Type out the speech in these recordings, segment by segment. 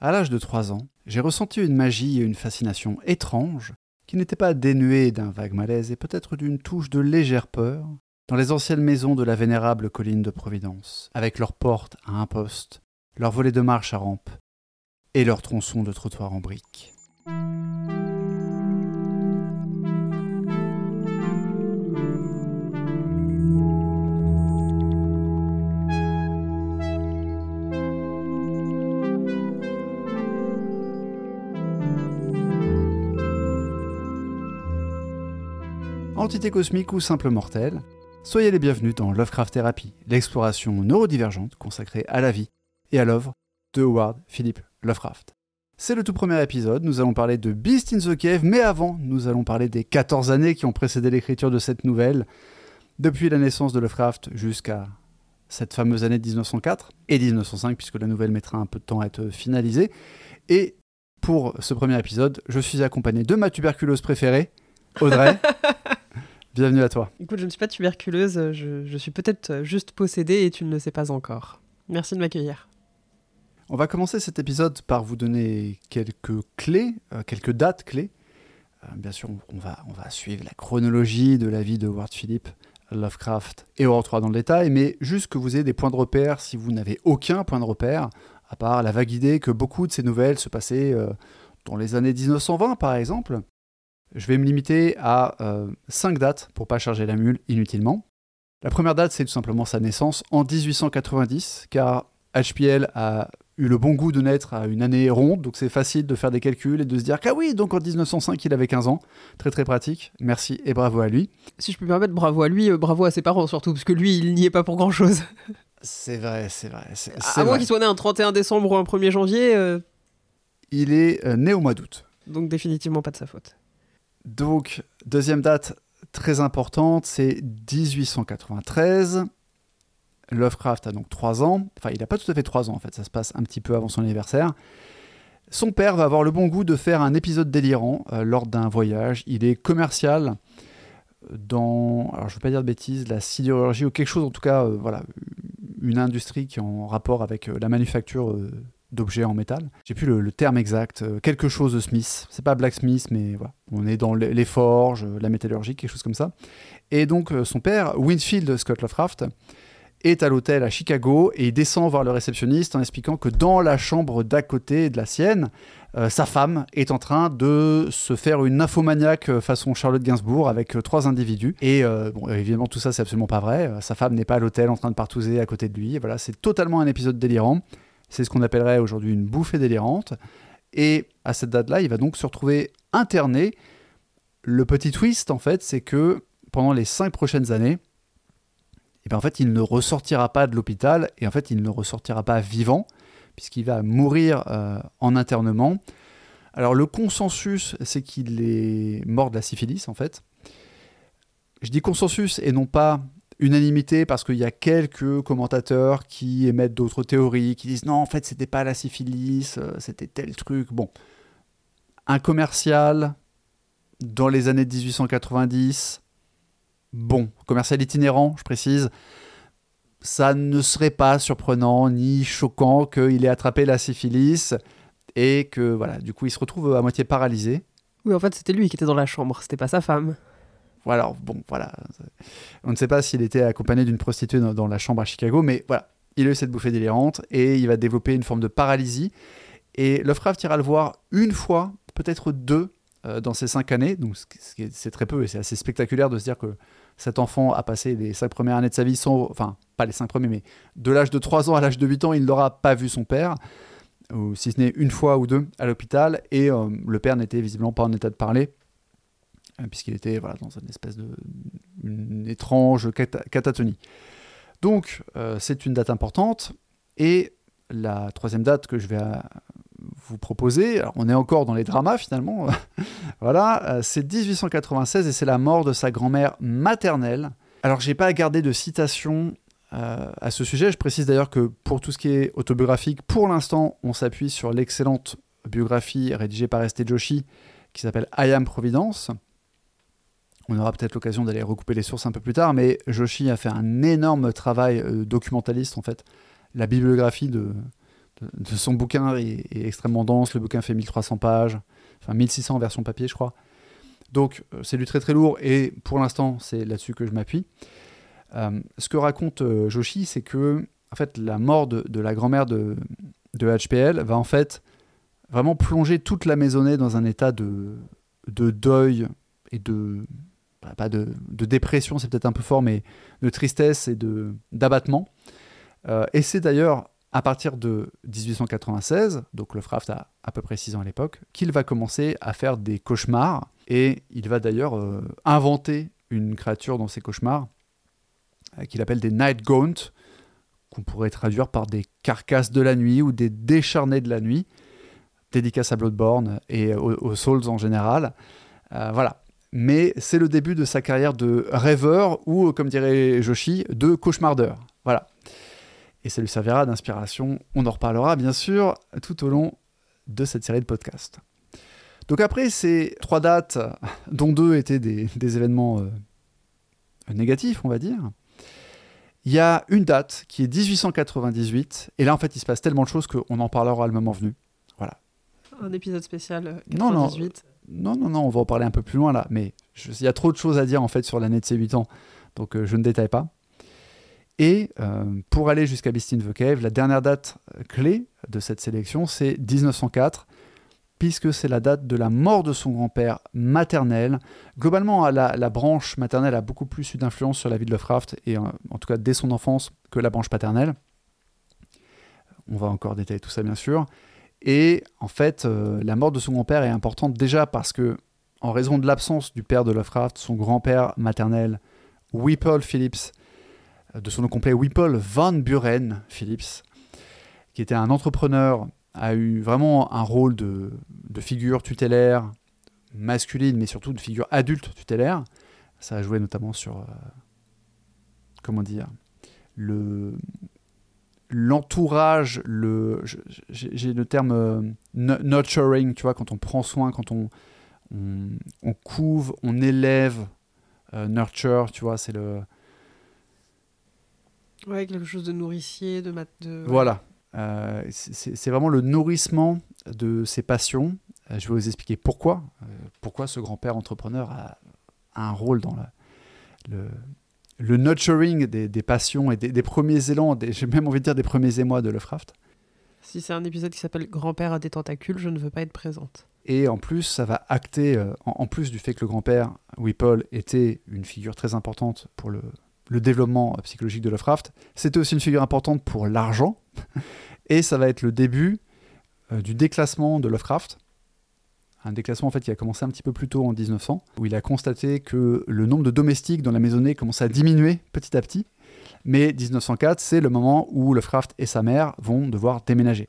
À l'âge de 3 ans, j'ai ressenti une magie et une fascination étranges qui n'étaient pas dénuées d'un vague malaise et peut-être d'une touche de légère peur dans les anciennes maisons de la vénérable colline de Providence, avec leurs portes à un poste, leurs volets de marche à rampe et leurs tronçons de trottoir en briques. Entité cosmique ou simple mortel, soyez les bienvenus dans Lovecraft Therapy, l'exploration neurodivergente consacrée à la vie et à l'œuvre de Howard Philip Lovecraft. C'est le tout premier épisode, nous allons parler de Beast in the Cave, mais avant, nous allons parler des 14 années qui ont précédé l'écriture de cette nouvelle, depuis la naissance de Lovecraft jusqu'à cette fameuse année de 1904 et 1905, puisque la nouvelle mettra un peu de temps à être finalisée. Et pour ce premier épisode, je suis accompagné de ma tuberculose préférée, Audrey. Bienvenue à toi. Écoute, je ne suis pas tuberculeuse, je, je suis peut-être juste possédée et tu ne le sais pas encore. Merci de m'accueillir. On va commencer cet épisode par vous donner quelques clés, euh, quelques dates clés. Euh, bien sûr, on va, on va suivre la chronologie de la vie de Howard Philip, Lovecraft et Horror 3 dans le détail, mais juste que vous ayez des points de repère si vous n'avez aucun point de repère, à part la vague idée que beaucoup de ces nouvelles se passaient euh, dans les années 1920 par exemple. Je vais me limiter à 5 dates pour pas charger la mule inutilement. La première date, c'est tout simplement sa naissance en 1890, car HPL a eu le bon goût de naître à une année ronde, donc c'est facile de faire des calculs et de se dire qu'ah oui, donc en 1905 il avait 15 ans. Très très pratique, merci et bravo à lui. Si je peux me permettre, bravo à lui, euh, bravo à ses parents surtout, parce que lui il n'y est pas pour grand chose. C'est vrai, c'est vrai. c'est- À moins qu'il soit né un 31 décembre ou un 1er janvier, euh, Il est euh, né au mois d'août. donc définitivement pas de sa faute. Donc, deuxième date très importante, c'est 1893. Lovecraft a donc 3 ans. Enfin, il n'a pas tout à fait 3 ans, en fait. Ça se passe un petit peu avant son anniversaire. Son père va avoir le bon goût de faire un épisode délirant euh, lors d'un voyage. Il est commercial dans, alors je ne veux pas dire de bêtises, la sidérurgie ou quelque chose, en tout cas, euh, voilà, une industrie qui est en rapport avec euh, la manufacture d'objets en métal. J'ai plus le, terme exact, euh, quelque chose de Smith. C'est pas blacksmith, mais voilà. On est dans les, forges, euh, la métallurgie, quelque chose comme ça. Et donc euh, son père, Winfield Scott Lovecraft, est à l'hôtel à Chicago et il descend voir le réceptionniste en expliquant que dans la chambre d'à côté de la sienne, sa femme est en train de se faire une nymphomaniaque façon Charlotte Gainsbourg avec trois individus. Et bon, évidemment, tout ça, c'est absolument pas vrai. Sa femme n'est pas à l'hôtel en train de partouzer à côté de lui. Voilà, c'est totalement un épisode délirant. C'est ce qu'on appellerait aujourd'hui une bouffée délirante. Et à cette date-là, il va donc se retrouver interné. Le petit twist, en fait, c'est que pendant les cinq prochaines années, et ben en fait, il ne ressortira pas de l'hôpital et en fait, il ne ressortira pas vivant puisqu'il va mourir euh, en internement. Alors, le consensus, c'est qu'il est mort de la syphilis, en fait. Je dis consensus et non pas unanimité parce qu'il y a quelques commentateurs qui émettent d'autres théories, qui disent non, en fait, c'était pas la syphilis, euh, c'était tel truc. Bon, un commercial dans les années 1890, bon, commercial itinérant, je précise, ça ne serait pas surprenant ni choquant qu'il ait attrapé la syphilis et que voilà, du coup, il se retrouve à moitié paralysé. Oui, en fait, c'était lui qui était dans la chambre, c'était pas sa femme. Alors, bon, voilà. On ne sait pas s'il était accompagné d'une prostituée dans, la chambre à Chicago, mais voilà, il a eu cette bouffée délirante et il va développer une forme de paralysie. Et Lovecraft ira le voir une fois, peut-être deux, euh, dans ces cinq années. Donc, c'est très peu et c'est assez spectaculaire de se dire que cet enfant a passé les cinq premières années de sa vie sans. Enfin, pas les cinq premiers, mais de l'âge de 3 ans à l'âge de 8 ans, il n'aura pas vu son père, ou si ce n'est une fois ou deux à l'hôpital. Et euh, le père n'était visiblement pas en état de parler puisqu'il était voilà, dans une espèce de une étrange cata- catatonie. Donc, euh, c'est une date importante. Et la troisième date que je vais euh, vous proposer, alors on est encore dans les dramas finalement, voilà, euh, c'est 1896 et c'est la mort de sa grand-mère maternelle. Alors, j'ai pas gardé de citation à ce sujet. Je précise d'ailleurs que pour tout ce qui est autobiographique, pour l'instant, on s'appuie sur l'excellente biographie rédigée par Esté Joshi qui s'appelle I Am Providence. On aura peut-être l'occasion d'aller recouper les sources un peu plus tard, mais Joshi a fait un énorme travail euh, documentaliste en fait. La bibliographie de, son bouquin est, extrêmement dense. Le bouquin fait 1300 pages, enfin 1600 en version papier, je crois. Donc c'est du très très lourd et pour l'instant c'est là-dessus que je m'appuie. ce que raconte Joshi, c'est que en fait la mort de, la grand-mère de, de HPL va en fait vraiment plonger toute la maisonnée dans un état de, de deuil et de pas de, dépression, c'est peut-être un peu fort, mais de tristesse et de d'abattement. Euh, et c'est d'ailleurs à partir de 1896, donc Lovecraft a à peu près 6 ans à l'époque, qu'il va commencer à faire des cauchemars. Et il va d'ailleurs euh, inventer une créature dans ses cauchemars euh, qu'il appelle des Night Gaunt, qu'on pourrait traduire par des carcasses de la nuit ou des décharnés de la nuit dédicace à Bloodborne et aux, Souls en général. Voilà. Mais c'est le début de sa carrière de rêveur ou, comme dirait Joshi, de cauchemardeur. Voilà. Et ça lui servira d'inspiration. On en reparlera bien sûr tout au long de cette série de podcasts. Donc après ces trois dates, dont deux étaient des, événements euh, négatifs, on va dire, il y a une date qui est 1898, et là en fait il se passe tellement de choses qu'on en parlera le moment venu un épisode spécial 98. Euh, non, non, non, non, on va en parler un peu plus loin là, mais il y a trop de choses à dire en fait sur l'année de ses 8 ans, donc euh, je ne détaille pas. Et euh, pour aller jusqu'à Beast in the Cave, la dernière date clé de cette sélection, c'est 1904, puisque c'est la date de la mort de son grand-père maternel. Globalement, la, la, branche maternelle a beaucoup plus eu d'influence sur la vie de Lovecraft, et en tout cas dès son enfance, que la branche paternelle. On va encore détailler tout ça, bien sûr. Et en fait, euh, la mort de son grand-père est importante déjà parce que, en raison de l'absence du père de Lovecraft, son grand-père maternel, Whipple Phillips, euh, de son nom complet Whipple Van Buren Phillips, qui était un entrepreneur, a eu vraiment un rôle de, figure tutélaire masculine, mais surtout de figure adulte tutélaire. Ça a joué notamment sur, euh, comment dire, le, l'entourage, le, j'ai le terme euh, nurturing, tu vois, quand on prend soin, quand on, on, couve, on élève, euh, nurture, tu vois, c'est le. Ouais, quelque chose de nourricier, de. Mat de... Voilà. Euh, c'est vraiment le nourrissement de ses passions. je vais vous expliquer pourquoi. pourquoi ce grand-père entrepreneur a, un rôle dans la, le, le nurturing des, passions et des, premiers élans, j'ai même envie de dire des premiers émois de Lovecraft. Si c'est un épisode qui s'appelle Grand-père a des tentacules, je ne veux pas être présente. Et en plus, ça va acter, euh, en, plus du fait que le grand-père, Whipple, était une figure très importante pour le, développement psychologique de Lovecraft, c'était aussi une figure importante pour l'argent. et ça va être le début euh, du déclassement de Lovecraft un déclassement en fait qui a commencé un petit peu plus tôt en 1900, où il a constaté que le nombre de domestiques dans la maisonnée commençait à diminuer petit à petit. Mais 1904, c'est le moment où Lovecraft et sa mère vont devoir déménager.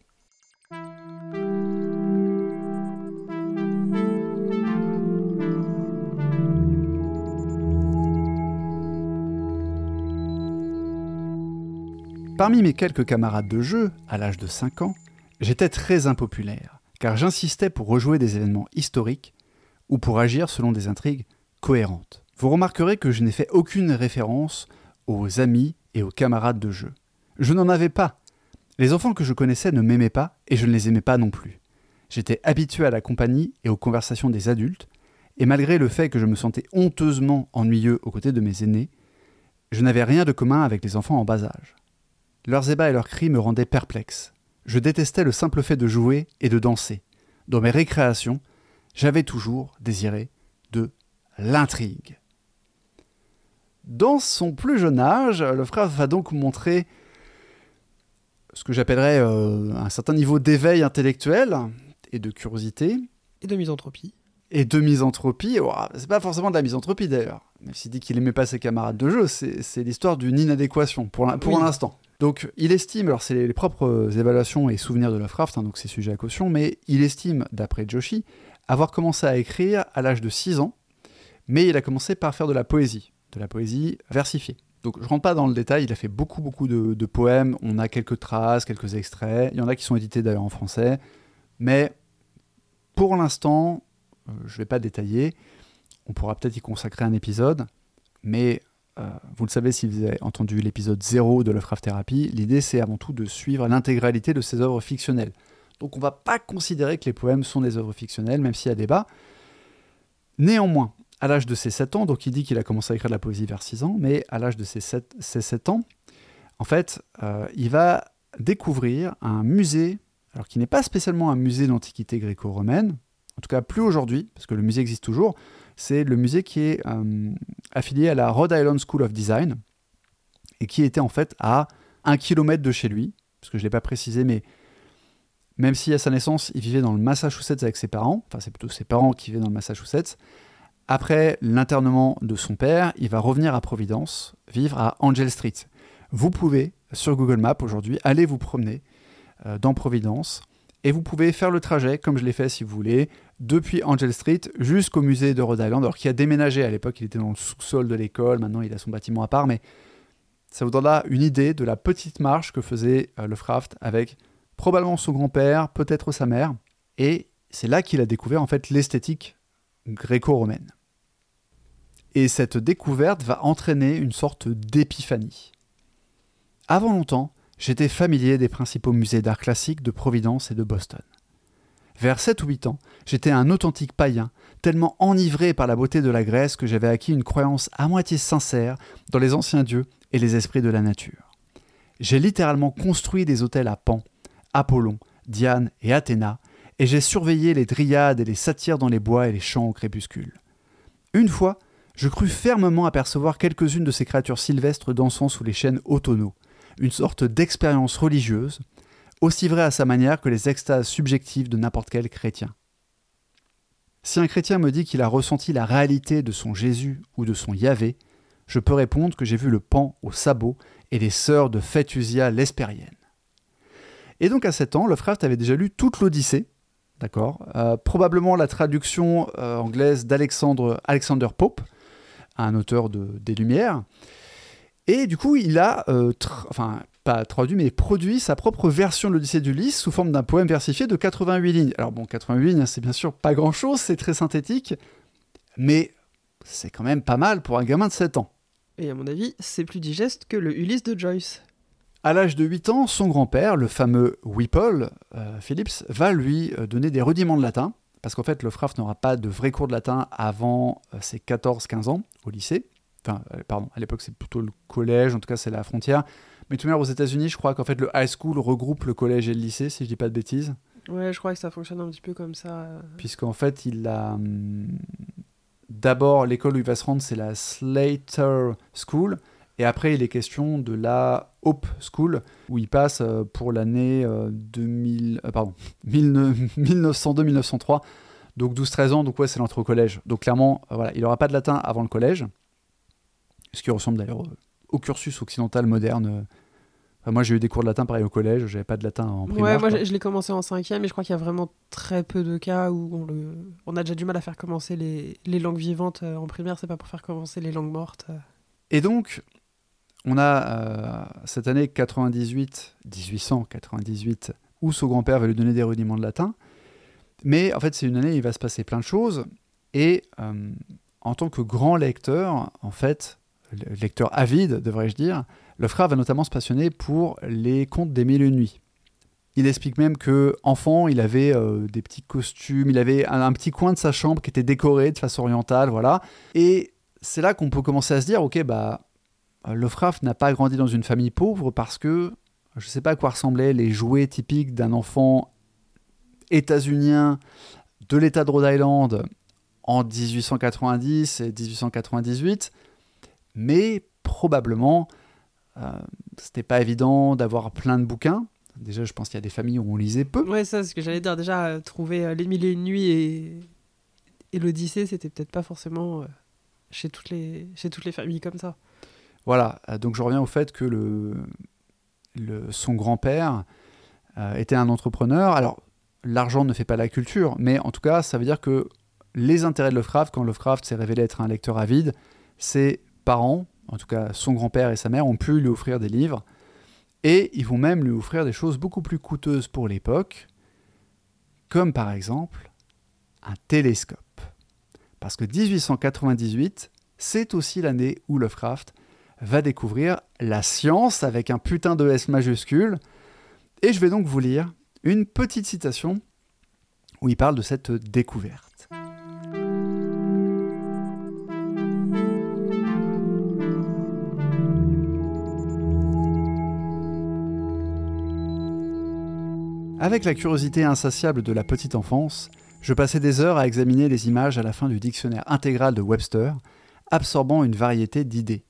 Parmi mes quelques camarades de jeu, à l'âge de 5 ans, j'étais très impopulaire car j'insistais pour rejouer des événements historiques ou pour agir selon des intrigues cohérentes. Vous remarquerez que je n'ai fait aucune référence aux amis et aux camarades de jeu. Je n'en avais pas. Les enfants que je connaissais ne m'aimaient pas et je ne les aimais pas non plus. J'étais habitué à la compagnie et aux conversations des adultes, et malgré le fait que je me sentais honteusement ennuyeux aux côtés de mes aînés, je n'avais rien de commun avec les enfants en bas âge. Leurs ébats et leurs cris me rendaient perplexe je détestais le simple fait de jouer et de danser. Dans mes récréations, j'avais toujours désiré de l'intrigue. Dans son plus jeune âge, le frère va donc montrer ce que j'appellerais euh, un certain niveau d'éveil intellectuel et de curiosité. Et de misanthropie. Et de misanthropie. c'est pas forcément de la misanthropie d'ailleurs. Même s'il dit qu'il aimait pas ses camarades de jeu, c'est l'histoire d'une inadéquation pour l'instant. Donc il estime, alors c'est les propres euh, évaluations et souvenirs de Lovecraft, hein, donc c'est sujet à caution, mais il estime, d'après Joshi, avoir commencé à écrire à l'âge de 6 ans, mais il a commencé par faire de la poésie, de la poésie versifiée. Donc je rentre pas dans le détail, il a fait beaucoup beaucoup de, poèmes, on a quelques traces, quelques extraits, il y en a qui sont édités d'ailleurs en français, mais pour l'instant, euh, je vais pas détailler, on pourra peut-être y consacrer un épisode, mais vous le savez si vous avez entendu l'épisode 0 de Lovecraft Therapy, l'idée c'est avant tout de suivre l'intégralité de ses œuvres fictionnelles. Donc on ne va pas considérer que les poèmes sont des œuvres fictionnelles, même s'il y a débat. Néanmoins, à l'âge de ses 7 ans, donc il dit qu'il a commencé à écrire de la poésie vers 6 ans, mais à l'âge de ses 7, ses 7 ans, en fait, euh, il va découvrir un musée, alors qui n'est pas spécialement un musée d'antiquité gréco-romaine, en tout cas plus aujourd'hui, parce que le musée existe toujours, c'est le musée qui est euh, affilié à la Rhode Island School of Design, et qui était en fait à un kilomètre de chez lui, parce que je ne l'ai pas précisé, mais même si à sa naissance, il vivait dans le Massachusetts avec ses parents, enfin c'est plutôt ses parents qui vivaient dans le Massachusetts, après l'internement de son père, il va revenir à Providence, vivre à Angel Street. Vous pouvez, sur Google Maps aujourd'hui, aller vous promener euh, dans Providence et vous pouvez faire le trajet, comme je l'ai fait si vous voulez, depuis Angel Street jusqu'au musée de Rhode Island, alors qu'il a déménagé à l'époque, il était dans le sous-sol de l'école, maintenant il a son bâtiment à part, mais ça vous donnera une idée de la petite marche que faisait euh, Lovecraft avec probablement son grand-père, peut-être sa mère, et c'est là qu'il a découvert en fait l'esthétique gréco-romaine. Et cette découverte va entraîner une sorte d'épiphanie. Avant longtemps, j'étais familier des principaux musées d'art classique de Providence et de Boston. Vers 7 ou 8 ans, j'étais un authentique païen, tellement enivré par la beauté de la Grèce que j'avais acquis une croyance à moitié sincère dans les anciens dieux et les esprits de la nature. J'ai littéralement construit des hôtels à Pan, Apollon, Diane et Athéna, et j'ai surveillé les dryades et les satyres dans les bois et les champs au crépuscule. Une fois, je crus fermement apercevoir quelques-unes de ces créatures sylvestres dansant sous les chênes automnaux, une sorte d'expérience religieuse, aussi vraie à sa manière que les extases subjectives de n'importe quel chrétien. Si un chrétien me dit qu'il a ressenti la réalité de son Jésus ou de son Yahvé, je peux répondre que j'ai vu le pan au sabot et les sœurs de Fétusia l'Espérienne. Et donc à 7 ans, Lovecraft avait déjà lu toute l'Odyssée, d'accord euh, Probablement la traduction euh, anglaise d'Alexandre Alexander Pope, un auteur de, des Lumières. Et du coup, il a, euh, enfin, pas traduit, mais produit sa propre version de l'Odyssée d'Ulysse sous forme d'un poème versifié de 88 lignes. Alors bon, 88 lignes, c'est bien sûr pas grand-chose, c'est très synthétique, mais c'est quand même pas mal pour un gamin de 7 ans. Et à mon avis, c'est plus digeste que le Ulysse de Joyce. À l'âge de 8 ans, son grand-père, le fameux Whipple, euh, Phillips, va lui euh, donner des rudiments de latin, parce qu'en fait, Lovecraft n'aura pas de vrai cours de latin avant ses 14-15 ans au lycée. Enfin, pardon, à l'époque, c'est plutôt le collège, en tout cas, c'est la frontière. Mais tout de même, aux États-Unis, je crois qu'en fait, le high school regroupe le collège et le lycée, si je dis pas de bêtises. Ouais, je crois que ça fonctionne un petit peu comme ça. Puisqu'en fait, il a. Hum, d'abord, l'école où il va se rendre, c'est la Slater School. Et après, il est question de la Hope School, où il passe euh, pour l'année 2000, euh, pardon, 1902-1903. Donc 12-13 ans, donc ouais, c'est l'entrée au collège. Donc clairement, euh, voilà, il n'aura pas de latin avant le collège, ce qui ressemble d'ailleurs au cursus occidental moderne. moi, j'ai eu des cours de latin pareil au collège, j'avais pas de latin en primaire. Ouais, moi, je l'ai commencé en cinquième, mais je crois qu'il y a vraiment très peu de cas où on, le... on a déjà du mal à faire commencer les, les langues vivantes en primaire, c'est pas pour faire commencer les langues mortes. Et donc, on a euh, cette année 98, 1898, où son grand-père va lui donner des rudiments de latin. Mais en fait, c'est une année où il va se passer plein de choses. Et euh, en tant que grand lecteur, en fait, lecteur avide, devrais-je dire, frère va notamment se passionner pour les contes des mille nuits. Il explique même que enfant, il avait euh, des petits costumes, il avait un, petit coin de sa chambre qui était décoré de façon orientale, voilà. Et c'est là qu'on peut commencer à se dire, ok, bah Lovecraft n'a pas grandi dans une famille pauvre parce que je ne sais pas à quoi ressemblaient les jouets typiques d'un enfant états-unien de l'État de Rhode Island en 1890 et 1898, mais probablement euh, c'était pas évident d'avoir plein de bouquins. Déjà, je pense qu'il y a des familles où on lisait peu. Ouais, ça, c'est ce que j'allais dire. Déjà, euh, trouver euh, Les Mille et Une Nuits et, et l'Odyssée, c'était peut-être pas forcément chez, toutes les... chez toutes les familles comme ça. Voilà, euh, donc je reviens au fait que le, son grand-père euh, était un entrepreneur. Alors, l'argent ne fait pas la culture, mais en tout cas, ça veut dire que les intérêts de Lovecraft, quand Lovecraft s'est révélé être un lecteur avide, ses parents, en tout cas son grand-père et sa mère, ont pu lui offrir des livres. Et ils vont même lui offrir des choses beaucoup plus coûteuses pour l'époque, comme par exemple un télescope. Parce que 1898, c'est aussi l'année où Lovecraft va découvrir la science avec un putain de S majuscule. Et je vais donc vous lire une petite citation où il parle de cette découverte. Avec la curiosité insatiable de la petite enfance, je passais des heures à examiner les images à la fin du dictionnaire intégral de Webster, absorbant une variété d'idées.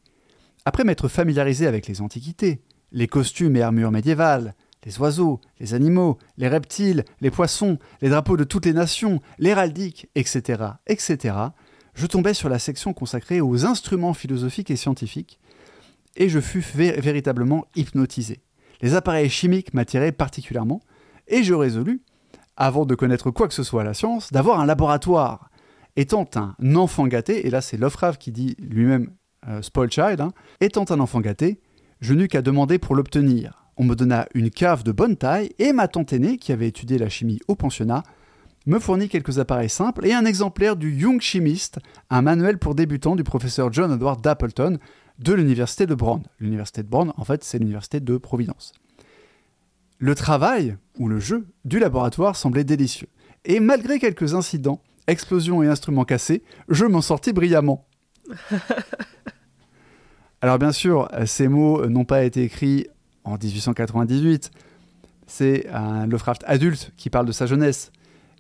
Après m'être familiarisé avec les antiquités, les costumes et armures médiévales, les oiseaux, les animaux, les reptiles, les poissons, les drapeaux de toutes les nations, l'héraldique, etc., etc., je tombais sur la section consacrée aux instruments philosophiques et scientifiques, et je fus véritablement hypnotisé. Les appareils chimiques m'attiraient particulièrement, et je résolus, avant de connaître quoi que ce soit à la science, d'avoir un laboratoire. Étant un enfant gâté, et là c'est Lovecraft qui dit lui-même euh, spoil child, hein, étant un enfant gâté, je n'eus qu'à demander pour l'obtenir. On me donna une cave de bonne taille et ma tante aînée, qui avait étudié la chimie au pensionnat, me fournit quelques appareils simples et un exemplaire du Young Chimist, un manuel pour débutants du professeur John Edward Dapleton de l'université de Brown. L'université de Brown, en fait, c'est l'université de Providence. Le travail, ou le jeu, du laboratoire semblait délicieux. Et malgré quelques incidents, explosions et instruments cassés, je m'en sortis brillamment. Alors bien sûr, ces mots n'ont pas été écrits en 1898. C'est un Lovecraft adulte qui parle de sa jeunesse.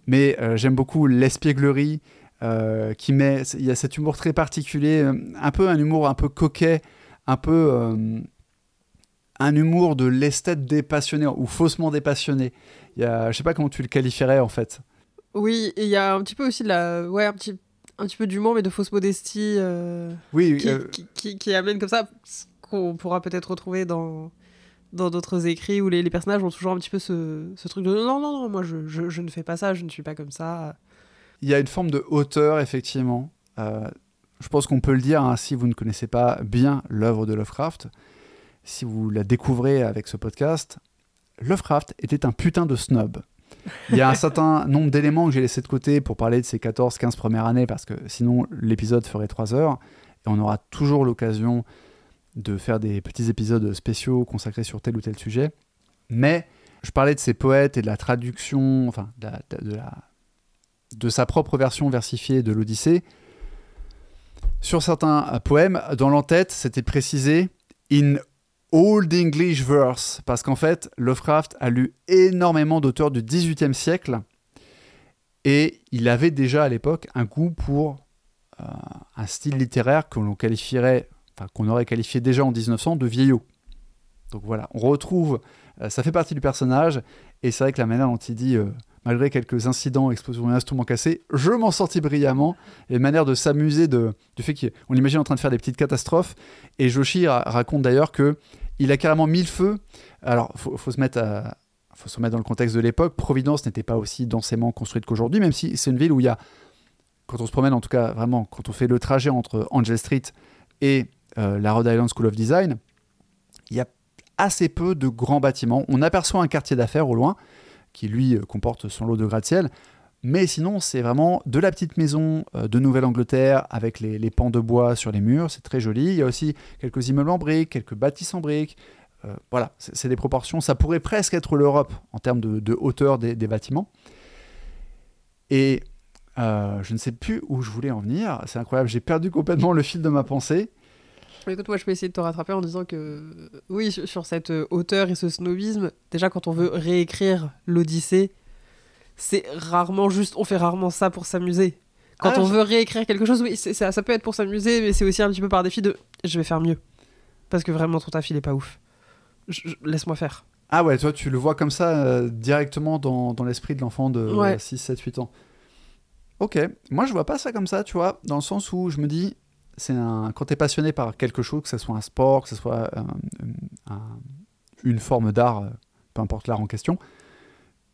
Mais euh, j'aime beaucoup l'espièglerie euh, qui met... Il y a cet humour très particulier, euh, un peu un humour un peu coquet, un peu... un humour de l'esthète dépassionné ou faussement dépassionné. Il y a, je sais pas comment tu le qualifierais en fait. Oui, il y a un petit peu aussi la, ouais, un petit un petit peu d'humour, mais de fausse modestie. Euh, oui, qui, euh, qui, qui, amène comme ça, qu'on pourra peut-être retrouver dans dans d'autres écrits où les, les, personnages ont toujours un petit peu ce, ce truc de non, non, non, moi je, je, je, ne fais pas ça, je ne suis pas comme ça. Il y a une forme de hauteur, effectivement. Euh, je pense qu'on peut le dire hein, si vous ne connaissez pas bien l'œuvre de Lovecraft, si vous la découvrez avec ce podcast. Lovecraft était un putain de snob. Il y a un certain nombre d'éléments que j'ai laissés de côté pour parler de ces 14-15 premières années, parce que sinon l'épisode ferait 3 heures, et on aura toujours l'occasion de faire des petits épisodes spéciaux consacrés sur tel ou tel sujet. Mais je parlais de ces poètes et de la traduction, enfin, de, de, la, de sa propre version versifiée de l'Odyssée. Sur certains poèmes, dans l'entête, c'était précisé in Old English Verse, parce qu'en fait, Lovecraft a lu énormément d'auteurs du XVIIIe siècle, et il avait déjà à l'époque un goût pour euh, un style littéraire que l'on qualifierait, qu'on aurait qualifié déjà en 1900 de vieillot. Donc voilà, on retrouve, euh, ça fait partie du personnage, et c'est vrai que la manière dont il dit, euh, malgré quelques incidents, explosions et instruments cassés, je m'en sortis brillamment, et une manière de s'amuser de, du fait qu'on l'imagine en train de faire des petites catastrophes, et Joshi raconte d'ailleurs que il a carrément mis le feu. Alors, faut, faut se mettre faut se mettre dans le contexte de l'époque. Providence n'était pas aussi densément construite qu'aujourd'hui, même si c'est une ville où il y a, quand on se promène, en tout cas vraiment, quand on fait le trajet entre Angel Street et euh, la Rhode Island School of Design, il y a assez peu de grands bâtiments. On aperçoit un quartier d'affaires au loin, qui lui euh, comporte son lot de gratte-ciel, mais sinon, c'est vraiment de la petite maison euh, de Nouvelle-Angleterre avec les, pans de bois sur les murs. C'est très joli. Il y a aussi quelques immeubles en briques, quelques bâtisses en briques. Euh, voilà, c'est des proportions. Ça pourrait presque être l'Europe en termes de, hauteur des, bâtiments. Et je ne sais plus où je voulais en venir. C'est incroyable. J'ai perdu complètement le fil de ma pensée. Écoute, moi, je peux essayer de te rattraper en disant que, oui, sur cette hauteur et ce snobisme, déjà, quand on veut réécrire l'Odyssée, c'est rarement juste, on fait rarement ça pour s'amuser. Quand ah, on veut réécrire quelque chose, oui, ça, ça peut être pour s'amuser, mais c'est aussi un petit peu par défi de je vais faire mieux. Parce que vraiment, ton taf, il est pas ouf. Laisse-moi faire. Ah ouais, toi, tu le vois comme ça euh, directement dans, dans l'esprit de l'enfant de 6, 7, 8 ans. Ok, moi, je vois pas ça comme ça, tu vois, dans le sens où je me dis, c'est un... quand tu es passionné par quelque chose, que ce soit un sport, que ce soit euh, une forme d'art, euh, peu importe l'art en question,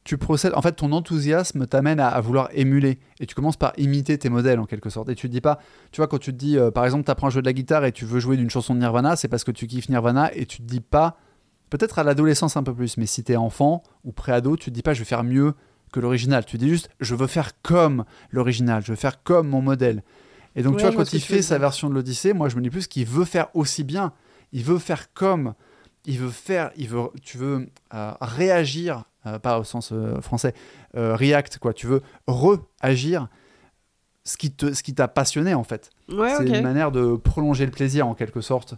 tu procèdes, en fait, ton enthousiasme t'amène à, vouloir émuler. Et tu commences par imiter tes modèles, en quelque sorte. Et tu te dis pas, tu vois, quand tu te dis, euh, par exemple, tu apprends à jouer de la guitare et tu veux jouer d'une chanson de Nirvana, c'est parce que tu kiffes Nirvana et tu te dis pas, peut-être à l'adolescence un peu plus, mais si t'es enfant ou pré-ado, tu te dis pas, je vais faire mieux que l'original. Tu dis juste, je veux faire comme l'original, je veux faire comme mon modèle. Et donc, tu vois, quand il fait sa version de l'Odyssée, moi, je me dis plus qu'il veut faire aussi bien. il veut faire comme, il veut faire, il veut, tu veux euh, réagir, euh, pas au sens euh, français, react, quoi, tu veux re-agir ce qui te, ce qui t'a passionné en fait. Ouais, c'est une manière de prolonger le plaisir en quelque sorte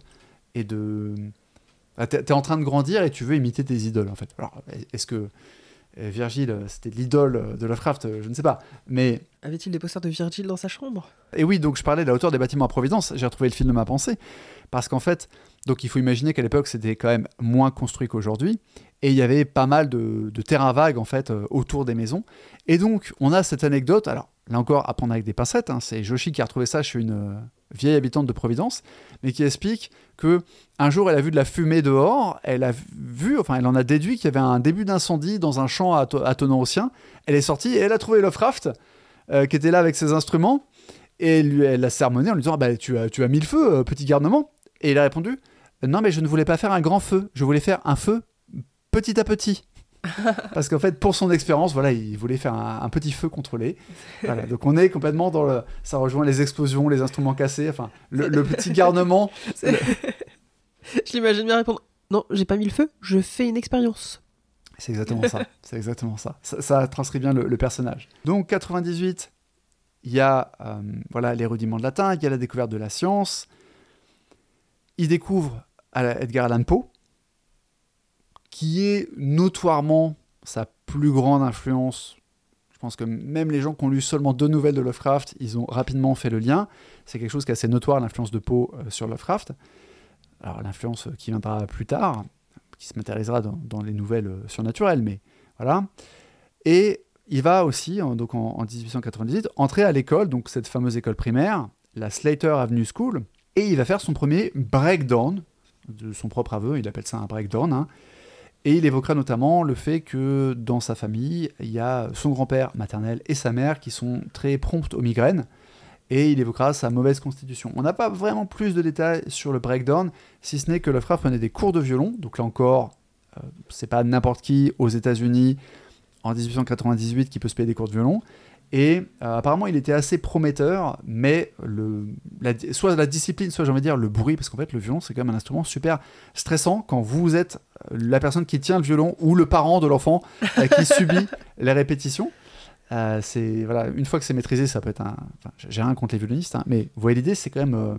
et de. Ah, T'es t'es en train de grandir et tu veux imiter tes idoles en fait. Alors, est-ce que Virgile, euh, c'était l'idole euh, de Lovecraft Euh, Je ne sais pas. Mais Avait-il des posters de Virgile dans sa chambre? Et oui, donc je parlais de la hauteur des bâtiments à Providence. J'ai retrouvé le film de ma pensée. Parce qu'en fait, donc il faut imaginer qu'à l'époque, c'était quand même moins construit qu'aujourd'hui. Et il y avait pas mal de, de terrains vagues, en fait, euh, autour des maisons. Et donc, on a cette anecdote. Alors, là encore, à prendre avec des pincettes. hein, c'est Joshi qui a retrouvé ça chez une euh, vieille habitante de Providence, mais qui explique que un jour, elle a vu de la fumée dehors. Elle a vu, enfin, elle en a déduit qu'il y avait un début d'incendie dans un champ attenant au sien. Elle est sortie et elle a trouvé Lovecraft, euh, qui était là avec ses instruments. Et lui, elle l'a sermonné en lui disant Ah bah, tu, as, tu as mis le feu, euh, petit garnement. Et il a répondu Non, mais je ne voulais pas faire un grand feu, je voulais faire un feu petit à petit. Parce qu'en fait, pour son expérience, voilà, il voulait faire un, un petit feu contrôlé. Voilà, donc on est complètement dans le. Ça rejoint les explosions, les instruments cassés, enfin, le, le petit garnement. Je l'imagine bien répondre Non, j'ai pas mis le feu, je fais une expérience. C'est exactement ça. C'est exactement ça. ça. ça transcrit bien le, le personnage. Donc 98, il y a euh, voilà les rudiments de latin, il y a la découverte de la science. Il découvre à la- Edgar Allan Poe, qui est notoirement sa plus grande influence. Je pense que même les gens qui ont lu seulement deux nouvelles de Lovecraft, ils ont rapidement fait le lien. C'est quelque chose qui est assez notoire, l'influence de Poe euh, sur Lovecraft. Alors l'influence euh, qui viendra plus tard, qui se matérialisera dans, les nouvelles euh, surnaturelles, mais voilà. Et il va aussi, en, donc en 1898, entrer à l'école, donc cette fameuse école primaire, la Slater Avenue School, et il va faire son premier breakdown, de son propre aveu, il appelle ça un breakdown, hein. Et il évoquera notamment le fait que dans sa famille, il y a son grand-père maternel et sa mère qui sont très promptes aux migraines, et il évoquera sa mauvaise constitution. On n'a pas vraiment plus de détails sur le breakdown, si ce n'est que Lovecraft prenait des cours de violon, donc là encore, euh, c'est pas n'importe qui aux États-Unis en 1898 qui peut se payer des cours de violon. Et euh, apparemment, il était assez prometteur, mais le, la, soit la discipline, soit j'ai envie de dire le bruit, parce qu'en fait, le violon, c'est quand même un instrument super stressant quand vous êtes euh, la personne qui tient le violon ou le parent de l'enfant euh, qui subit les répétitions. Euh, c'est voilà, une fois que c'est maîtrisé, ça peut être un. enfin, j'ai rien contre les violonistes, hein, mais vous voyez l'idée, c'est quand même.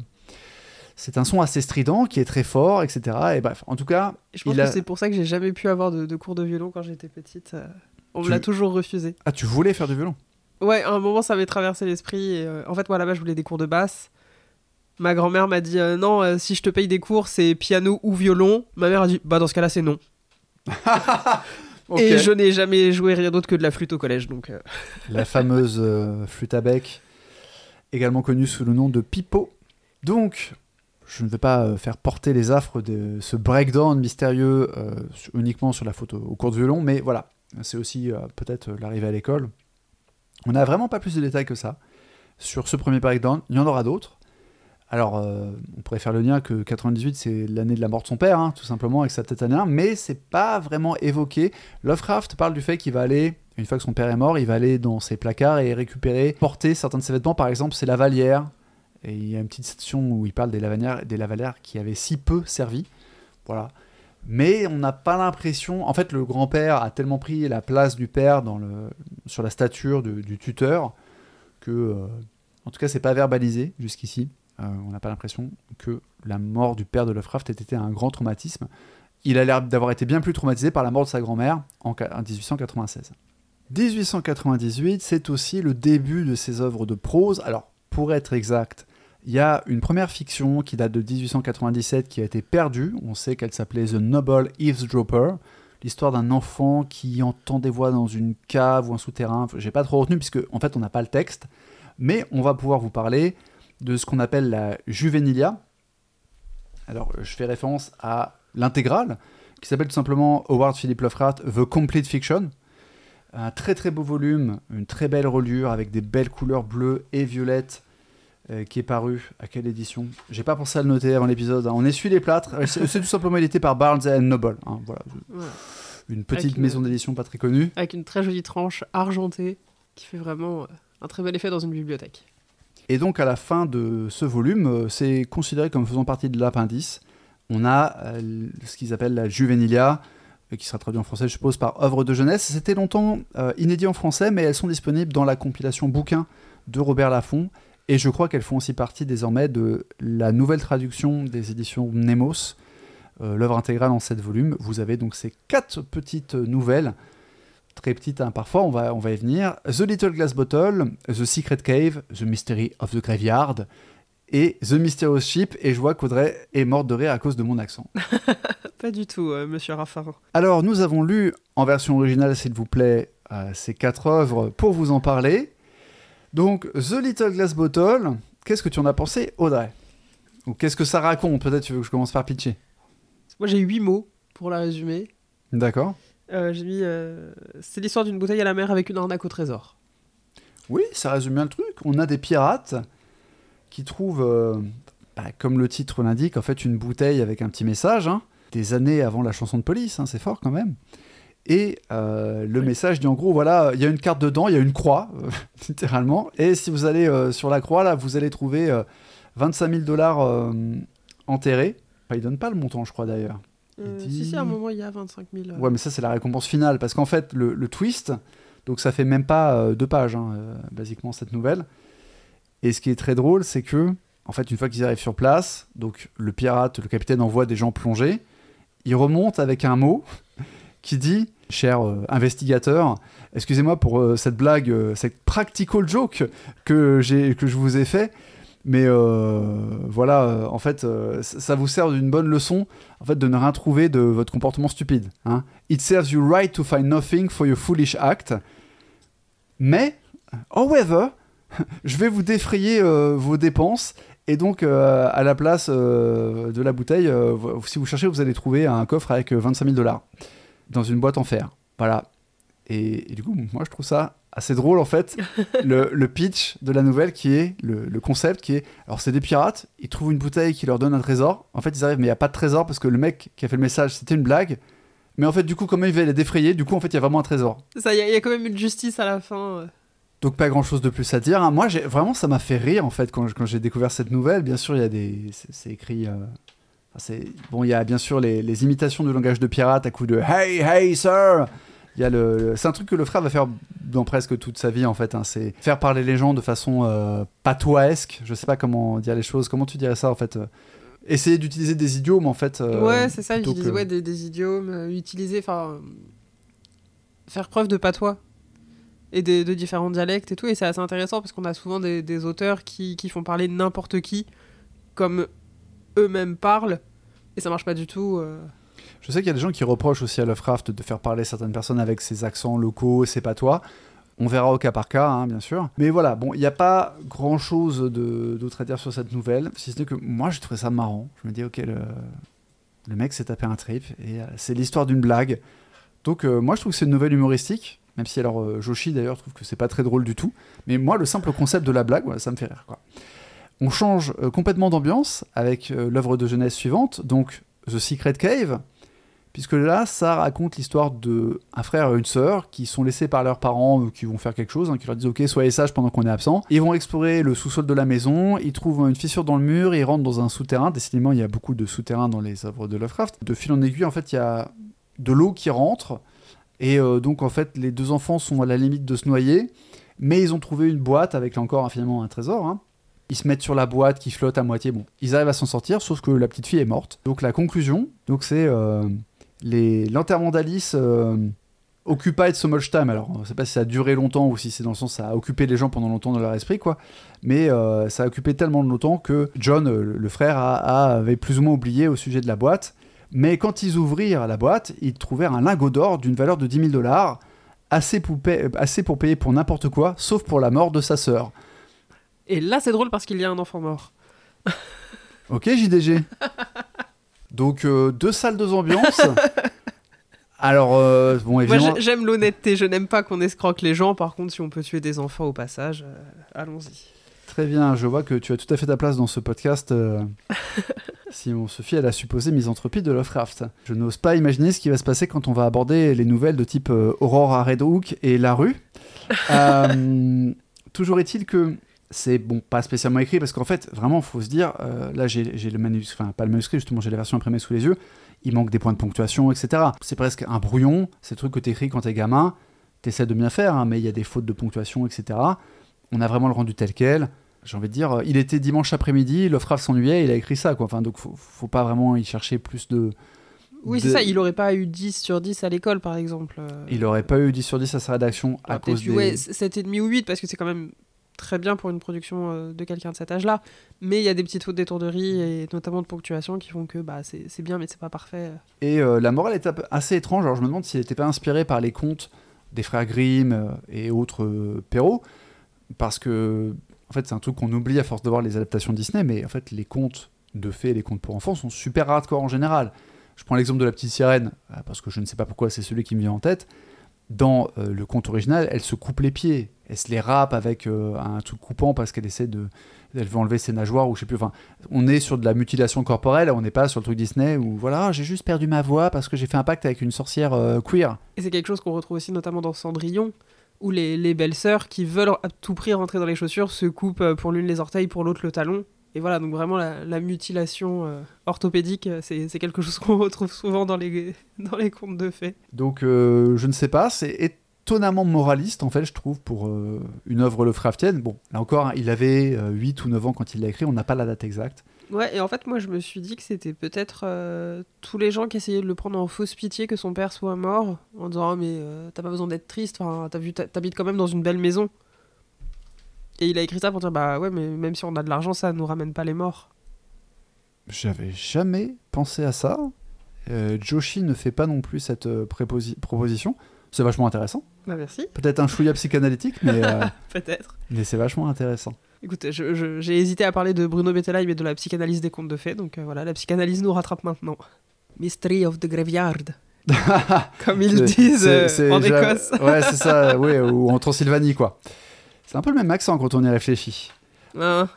c'est un son assez strident qui est très fort, etc. Et bref, en tout cas, je pense Il que c'est pour ça que j'ai jamais pu avoir de, de cours de violon quand j'étais petite. On Tu- me l'a toujours refusé. ah, tu voulais faire du violon? Ouais, à un moment, ça m'avait traversé l'esprit. et, euh, en fait, moi, là-bas, je voulais des cours de basse. Ma grand-mère m'a dit euh, non, euh, si je te paye des cours, c'est piano ou violon. Ma mère a dit bah dans ce cas-là, c'est non. Et je n'ai jamais joué rien d'autre que de la flûte au collège, donc. la fameuse flûte à bec, également connue sous le nom de pipeau. Donc, je ne vais pas faire porter les affres de ce breakdown mystérieux sur- uniquement sur la photo au cours de violon, mais voilà, c'est aussi peut-être l'arrivée à l'école. On n'a vraiment pas plus de détails que ça sur ce premier breakdown. Il y en aura d'autres. Alors, euh, on pourrait faire le lien que 98, c'est l'année de la mort de son père, hein, tout simplement, avec sa tête 1, mais c'est pas vraiment évoqué. Lovecraft parle du fait qu'il va aller, une fois que son père est mort, il va aller dans ses placards et récupérer, porter certains de ses vêtements, par exemple ses lavalières. Et il y a une petite section où il parle des lavalières, des lavalières qui avaient si peu servi. Voilà. Mais on n'a pas l'impression. En fait, le grand-père a tellement pris la place du père sur la stature du tuteur que, euh, en tout cas, c'est pas verbalisé jusqu'ici. Euh, on n'a pas l'impression que la mort du père de Lovecraft ait été un grand traumatisme. Il a l'air d'avoir été bien plus traumatisé par la mort de sa grand-mère en 1896. 1898, c'est aussi le début de ses œuvres de prose. Alors, pour être exact, il y a une première fiction qui date de 1897 qui a été perdue. On sait qu'elle s'appelait The Noble Eavesdropper, l'histoire d'un enfant qui entend des voix dans une cave ou un souterrain. J'ai pas trop retenu puisque en fait on n'a pas le texte, mais on va pouvoir vous parler de ce qu'on appelle la Juvenilia. Alors, je fais référence à l'intégrale qui s'appelle tout simplement Howard Philip Lovecraft The Complete Fiction. Un très très beau volume, une très belle reliure avec des belles couleurs bleues et violettes euh, qui est paru à quelle édition? J'ai pas pensé à le noter avant l'épisode. hein. On essuie les plâtres. Euh, C'est c'est tout simplement édité par Barnes and Noble. hein, voilà. Une petite Avec une- maison d'édition pas très connue. Avec une très jolie tranche argentée qui fait vraiment euh, un très bel effet dans une bibliothèque. Et donc à la fin de ce volume, euh, c'est considéré comme faisant partie de l'appendice. on a euh, ce qu'ils appellent la Juvenilia, euh, qui sera traduit en français, je suppose, par œuvre de jeunesse. C'était longtemps euh, inédit en français, mais elles sont disponibles dans la compilation bouquin de Robert Laffont. Et je crois qu'elles font aussi partie désormais de la nouvelle traduction des éditions Nemos, euh, l'œuvre intégrale en 7 volumes. Vous avez donc ces quatre petites nouvelles, très petites hein, parfois, on va, on va y venir. The Little Glass Bottle, The Secret Cave, The Mystery of the Graveyard et The Mysterious Ship. Et je vois qu'Audrey est morte de rire à cause de mon accent. Pas du tout, euh, monsieur Raffarin. Alors, nous avons lu en version originale, s'il vous plaît, euh, ces quatre œuvres pour vous en parler. Donc, The Little Glass Bottle, qu'est-ce que tu en as pensé, Audrey? Ou qu'est-ce que ça raconte? Peut-être tu veux que je commence par pitcher. Moi, j'ai huit mots pour la résumer. D'accord. Euh, j'ai mis. euh, c'est l'histoire d'une bouteille à la mer avec une arnaque au trésor. Oui, ça résume bien le truc. On a des pirates qui trouvent, euh, bah, comme le titre l'indique, en fait, une bouteille avec un petit message. hein, des années avant la chanson de police, hein, c'est fort quand même. Et euh, le message dit en gros, voilà, il y a une carte dedans, il y a une croix, euh, littéralement. Et si vous allez euh, sur la croix, là, vous allez trouver euh, 25 000 dollars euh, enterrés. Enfin, il donne pas le montant, je crois d'ailleurs. Euh, Il dit- Si, si, à un moment, il y a 25 000. euh. Ouais, mais ça, c'est la récompense finale. Parce qu'en fait, le, le twist, donc ça fait même pas euh, deux pages, hein, euh, basiquement, cette nouvelle. Et ce qui est très drôle, c'est que, en fait, une fois qu'ils arrivent sur place, donc le pirate, le capitaine envoie des gens plonger. Il remonte avec un mot qui dit Cher euh, investigateur, excusez-moi pour euh, cette blague, euh, cette practical joke que, que je vous ai fait. Mais voilà, en fait, ça vous sert d'une bonne leçon en fait, de ne rien trouver de votre comportement stupide. Hein. It serves you right to find nothing for your foolish act. Mais, however, je vais vous défrayer vos dépenses. Et donc, à la place de la bouteille, si vous cherchez, vous allez trouver un coffre avec euh, 25 000 dollars dans une boîte en fer. Voilà. Et, et du coup, moi, je trouve ça assez drôle, en fait, le, le pitch de la nouvelle qui est, le, le concept qui est, alors c'est des pirates, ils trouvent une bouteille qui leur donne un trésor. En fait, ils arrivent, mais il n'y a pas de trésor parce que le mec qui a fait le message, c'était une blague. Mais en fait, du coup, comment il va les défrayer? Du coup, en fait, il y a vraiment un trésor. Ça, il y, a- il y a quand même une justice à la fin. euh. Donc pas grand chose de plus à dire. hein. Moi, j'ai vraiment, ça m'a fait rire en fait quand, j'ai découvert cette nouvelle. Bien sûr, il y a des, c'est c'est écrit. euh, enfin, bon, il y a bien sûr les, les imitations du langage de pirate à coup de Hey, hey, sir. Il y a le, c'est un truc que le frère va faire dans presque toute sa vie en fait. hein. C'est faire parler les gens de façon euh, patoisque. Je sais pas comment dire les choses. Comment tu dirais ça en fait euh, Essayer d'utiliser des idiomes en fait. euh, ouais, c'est ça, utiliser que- ouais, des, des idiomes, euh, utiliser, enfin. faire preuve de patois et de différents dialectes et tout. Et c'est assez intéressant parce qu'on a souvent des, des auteurs qui, qui font parler n'importe qui comme eux-mêmes parlent. Et ça marche pas du tout. euh. Je sais qu'il y a des gens qui reprochent aussi à Lovecraft de faire parler certaines personnes avec ses accents locaux, ses patois. On verra au cas par cas, hein, bien sûr. Mais voilà, bon, il n'y a pas grand-chose de- d'autre à dire sur cette nouvelle, si ce n'est que moi, j'ai trouvé ça marrant. Je me dis, ok, le, mec s'est tapé un trip, et euh, c'est l'histoire d'une blague. Donc euh, moi, je trouve que c'est une nouvelle humoristique, même si alors Joshi, d'ailleurs, trouve que c'est pas très drôle du tout. Mais moi, le simple concept de la blague, ça me fait rire, quoi. On change euh, complètement d'ambiance avec euh, l'œuvre de jeunesse suivante, donc The Secret Cave, puisque là, ça raconte l'histoire de un frère et une sœur qui sont laissés par leurs parents, euh, qui vont faire quelque chose, hein, qui leur disent ok, soyez sages pendant qu'on est absent. Ils vont explorer le sous-sol de la maison, ils trouvent une fissure dans le mur, ils rentrent dans un souterrain. Décidément, il y a beaucoup de souterrains dans les œuvres de Lovecraft. De fil en aiguille, en fait, il y a de l'eau qui rentre, et euh, donc en fait, les deux enfants sont à la limite de se noyer, mais ils ont trouvé une boîte avec encore finalement un trésor. hein. Ils se mettent sur la boîte qui flotte à moitié. Bon, ils arrivent à s'en sortir, sauf que la petite fille est morte. Donc la conclusion, donc c'est euh, les l'enterrement d'Alice euh, occupied so much time. Alors, on ne sait pas si ça a duré longtemps ou si c'est dans le sens ça a occupé les gens pendant longtemps dans leur esprit, quoi. Mais euh, ça a occupé tellement longtemps que John, euh, le, frère, a, a- avait plus ou moins oublié au sujet de la boîte. Mais quand ils ouvrirent la boîte, ils trouvèrent un lingot d'or d'une valeur de 10 000 dollars, assez pour payer pour n'importe quoi, sauf pour la mort de sa sœur. Et là, c'est drôle parce qu'il y a un enfant mort. Ok, JDG. Donc, euh, deux salles, deux ambiances. Alors, euh, bon, Moi, évidemment. j'ai- j'aime l'honnêteté. Je n'aime pas qu'on escroque les gens. Par contre, si on peut tuer des enfants au passage, euh, allons-y. Très bien, je vois que tu as tout à fait ta place dans ce podcast. si on se fie à la supposée misanthropie de Lovecraft. Je n'ose pas imaginer ce qui va se passer quand on va aborder les nouvelles de type Aurore à Red Hook et La Rue. Toujours est-il que c'est bon, pas spécialement écrit parce qu'en fait, vraiment, faut se dire, euh, là j'ai j'ai le manuscrit, enfin pas le manuscrit, justement, j'ai la version imprimée sous les yeux, il manque des points de ponctuation, etc. C'est presque un brouillon, c'est le truc que t'écris quand t'es gamin, t'essaies de bien faire, hein, mais il y a des fautes de ponctuation, etc. On a vraiment le rendu tel quel. J'ai envie de dire, euh, il était dimanche après-midi, Lovecraft s'ennuyait, il a écrit ça, quoi. Enfin, donc faut, faut pas vraiment y chercher plus de. Oui, de- c'est ça, il aurait pas eu 10 sur 10 à l'école, par exemple. euh. Il aurait pas eu 10 sur 10 à sa rédaction à Ah, peut-être cause des. ouais, 7,5 ou 8, parce que c'est quand même très bien pour une production euh, de quelqu'un de cet âge-là. Mais il y a des petites fautes d'étourderie, et notamment de ponctuation, qui font que bah, c'est bien, mais c'est pas parfait. Et euh, la morale est assez étrange. Alors je me demande s'il n'était pas inspiré par les contes des frères Grimm euh, et autres euh, Perrault, parce que en fait c'est un truc qu'on oublie à force de voir les adaptations Disney, mais en fait les contes de fées et les contes pour enfants sont super hardcore en général. Je prends l'exemple de la petite sirène, parce que je ne sais pas pourquoi c'est celui qui me vient en tête. Dans euh, le conte original, elle se coupe les pieds, elle se les râpe avec euh, un truc coupant parce qu'elle essaie de, elle veut enlever ses nageoires ou je sais plus. Enfin, on est sur de la mutilation corporelle, on n'est pas sur le truc Disney où voilà, Ah, j'ai juste perdu ma voix parce que j'ai fait un pacte avec une sorcière euh, queer. Et c'est quelque chose qu'on retrouve aussi notamment dans Cendrillon, où les, les belles-sœurs qui veulent à tout prix rentrer dans les chaussures se coupent pour l'une les orteils, pour l'autre le talon. Et voilà, donc vraiment la, la mutilation euh, orthopédique, euh, c'est c'est quelque chose qu'on retrouve souvent dans les, dans les contes de fées. Donc euh, je ne sais pas, c'est étonnamment moraliste en fait, je trouve, pour euh, une œuvre Lovecraftienne. Bon, là encore, hein, il avait euh, 8 ou 9 ans quand il l'a écrit, on n'a pas la date exacte. Ouais, et en fait, moi je me suis dit que c'était peut-être tous les gens qui essayaient de le prendre en fausse pitié que son père soit mort, en disant Ah, mais t'as pas besoin d'être triste, t'habites quand même dans une belle maison. Et il a écrit ça pour dire Bah ouais, mais même si on a de l'argent, ça nous ramène pas les morts. J'avais jamais pensé à ça. Euh, Joshi ne fait pas non plus cette euh, proposition. C'est vachement intéressant. Bah merci, Peut-être un chouïa psychanalytique, mais, euh, peut-être. mais c'est vachement intéressant. Écoute, j'ai hésité à parler de Bruno Bettelheim et de la psychanalyse des contes de fées, donc euh, voilà, la psychanalyse nous rattrape maintenant. Mystery of the Graveyard, comme ils disent en Écosse. Ouais, c'est ça, ouais, ou en Transylvanie, quoi. C'est un peu le même accent quand on y réfléchit. Ah.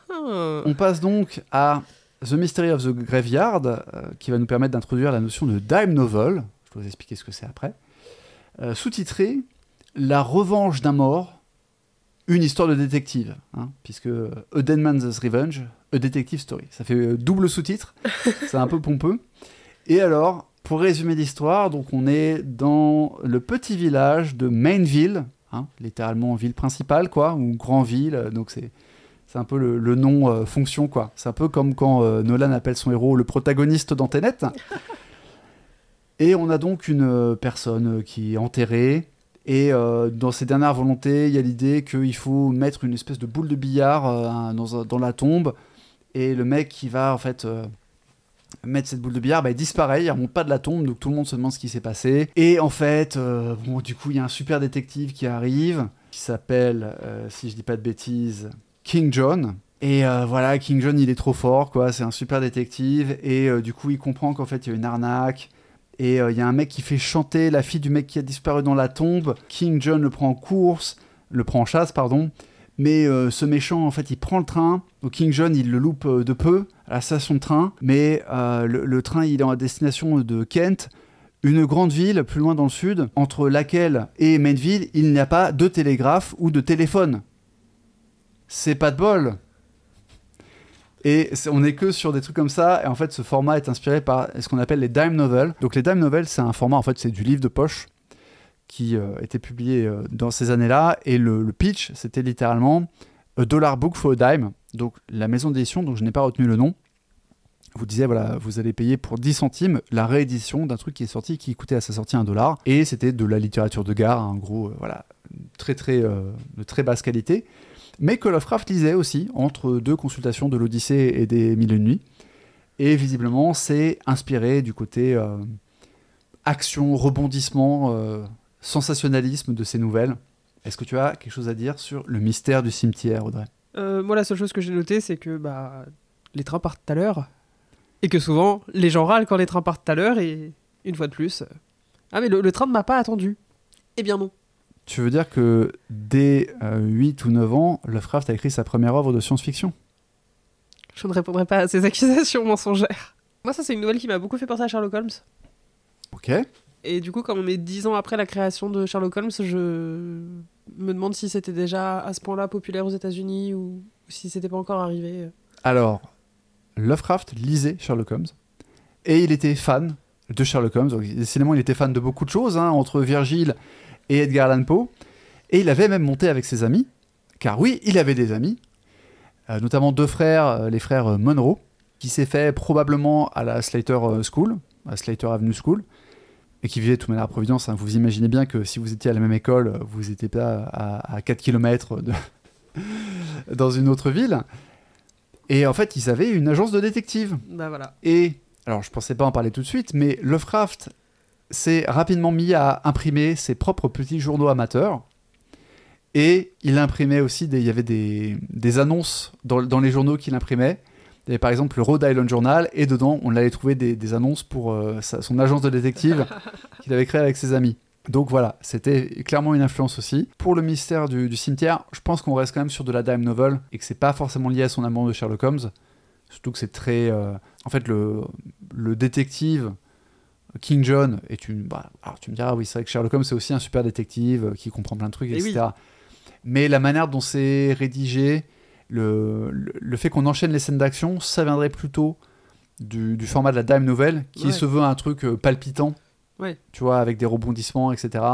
On passe donc à The Mystery of the Graveyard, euh, qui va nous permettre d'introduire la notion de dime novel. Je vais vous expliquer ce que c'est après. Euh, Sous-titré La revanche d'un mort, une histoire de détective, hein, puisque euh, A Dead Man's Revenge, A Detective Story. Ça fait euh, double sous-titre, c'est un peu pompeux. Et alors, pour résumer l'histoire, donc on est dans le petit village de Mainville, hein, littéralement ville principale, quoi, ou grand ville, euh, donc c'est c'est un peu le, le nom euh, fonction, quoi. C'est un peu comme quand euh, Nolan appelle son héros le protagoniste dans Tenet. Et on a donc une personne qui est enterrée. Et euh, dans ses dernières volontés, il y a l'idée qu'il faut mettre une espèce de boule de billard dans, dans la tombe. Et le mec qui va en fait mettre cette boule de billard, bah, il disparaît, il remonte pas de la tombe, donc tout le monde se demande ce qui s'est passé. Et en fait, euh, bon, du coup, il y a un super détective qui arrive, qui s'appelle, euh, si je dis pas de bêtises, King John. Et euh, voilà, King John, il est trop fort, quoi. C'est un super détective. Et du coup, il comprend qu'en fait, il y a une arnaque. Et il y a un mec qui fait chanter la fille du mec qui a disparu dans la tombe. King John le prend en course, le prend en chasse, pardon. Mais euh, ce méchant, en fait, il prend le train. Donc King John, il le loupe euh, de peu à la station de train. Mais euh, le, train, il est en destination de Kent, une grande ville plus loin dans le sud, entre laquelle et Mainville, il n'y a pas de télégraphe ou de téléphone. C'est pas de bol. Et on est que sur des trucs comme ça. Et en fait, ce format est inspiré par ce qu'on appelle les dime novels. Donc les dime novels, c'est un format, en fait, c'est du livre de poche qui euh, était publié euh, dans ces années-là. Et le, pitch, c'était littéralement A Dollar Book for a Dime. Donc la maison d'édition, dont je n'ai pas retenu le nom, vous disait, voilà, vous allez payer pour 10 centimes la réédition d'un truc qui est sorti, qui coûtait à sa sortie un dollar. Et c'était de la littérature de gare, en gros, euh, voilà, très, très, très basse qualité. Mais que Lovecraft lisait aussi, entre deux consultations de l'Odyssée et des Mille Nuits. Et visiblement, c'est inspiré du côté action, rebondissement, sensationnalisme de ces nouvelles. Est-ce que tu as quelque chose à dire sur le mystère du cimetière, Audrey? Euh, moi, la seule chose que j'ai notée, c'est que bah, les trains partent à l'heure. Et que souvent, les gens râlent quand les trains partent à l'heure. Et une fois de plus, euh, ah, mais le, le train ne m'a pas attendu. Eh bien, non. Tu veux dire que dès euh, 8 ou 9 ans, Lovecraft a écrit sa première œuvre de science-fiction? Je ne répondrai pas à ces accusations mensongères. Moi, ça, c'est une nouvelle qui m'a beaucoup fait penser à Sherlock Holmes. Ok. Et du coup, comme on est dix ans après la création de Sherlock Holmes, je me demande si c'était déjà à ce point-là populaire aux États-Unis ou si c'était pas encore arrivé. Alors, Lovecraft lisait Sherlock Holmes et il était fan de Sherlock Holmes. Donc, décidément, il était fan de beaucoup de choses, hein, entre Virgile et Edgar Allan Poe. Et il avait même monté avec ses amis, car oui, il avait des amis, euh, notamment deux frères, euh, les frères Monroe, qui s'est fait probablement à la Slater euh, School, à Slater Avenue School, et qui vivaient tout de même à Providence. hein. Vous imaginez bien que si vous étiez à la même école, vous n'étiez pas à, à 4 km de... dans une autre ville. Et en fait, ils avaient une agence de détective. Bah voilà. Et, alors je pensais pas en parler tout de suite, mais Lovecraft s'est rapidement mis à imprimer ses propres petits journaux amateurs. Et il imprimait aussi, des, il y avait des, des annonces dans, dans les journaux qu'il imprimait. Il y avait par exemple le Rhode Island Journal, et dedans, on allait trouver des, des annonces pour euh, sa- son agence de détective qu'il avait créée avec ses amis. Donc voilà, c'était clairement une influence aussi. Pour le mystère du, du cimetière, je pense qu'on reste quand même sur de la dime novel et que c'est pas forcément lié à son amour de Sherlock Holmes. Surtout que c'est très. euh, en fait, le, le détective King John est une. Bah, alors tu me diras, oui, c'est vrai que Sherlock Holmes c'est aussi un super détective euh, qui comprend plein de trucs, Et etc. Mais la manière dont c'est rédigé, le, le, fait qu'on enchaîne les scènes d'action, ça viendrait plutôt du, du format de la dime novel qui Ouais. se veut un truc euh, palpitant Ouais. tu vois, avec des rebondissements, etc.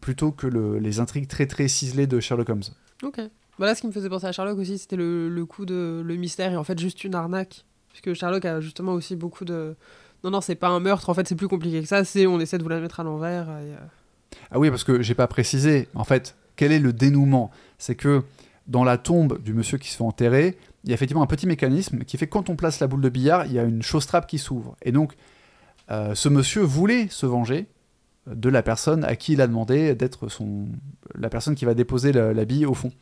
Plutôt que le- les intrigues très très ciselées de Sherlock Holmes. Ok. Voilà ce qui me faisait penser à Sherlock aussi, c'était le, le coup de le mystère et en fait juste une arnaque. Puisque Sherlock a justement aussi beaucoup de. Non, non, c'est pas un meurtre, en fait c'est plus compliqué que ça, c'est on essaie de vous la mettre à l'envers. et, euh, Ah oui, parce que j'ai pas précisé. En fait, quel est le dénouement? C'est que dans la tombe du monsieur qui se fait enterrer, il y a effectivement un petit mécanisme qui fait que quand on place la boule de billard, il y a une chose trappe qui s'ouvre. Et donc, euh, ce monsieur voulait se venger de la personne à qui il a demandé d'être son la personne qui va déposer la, la bille au fond.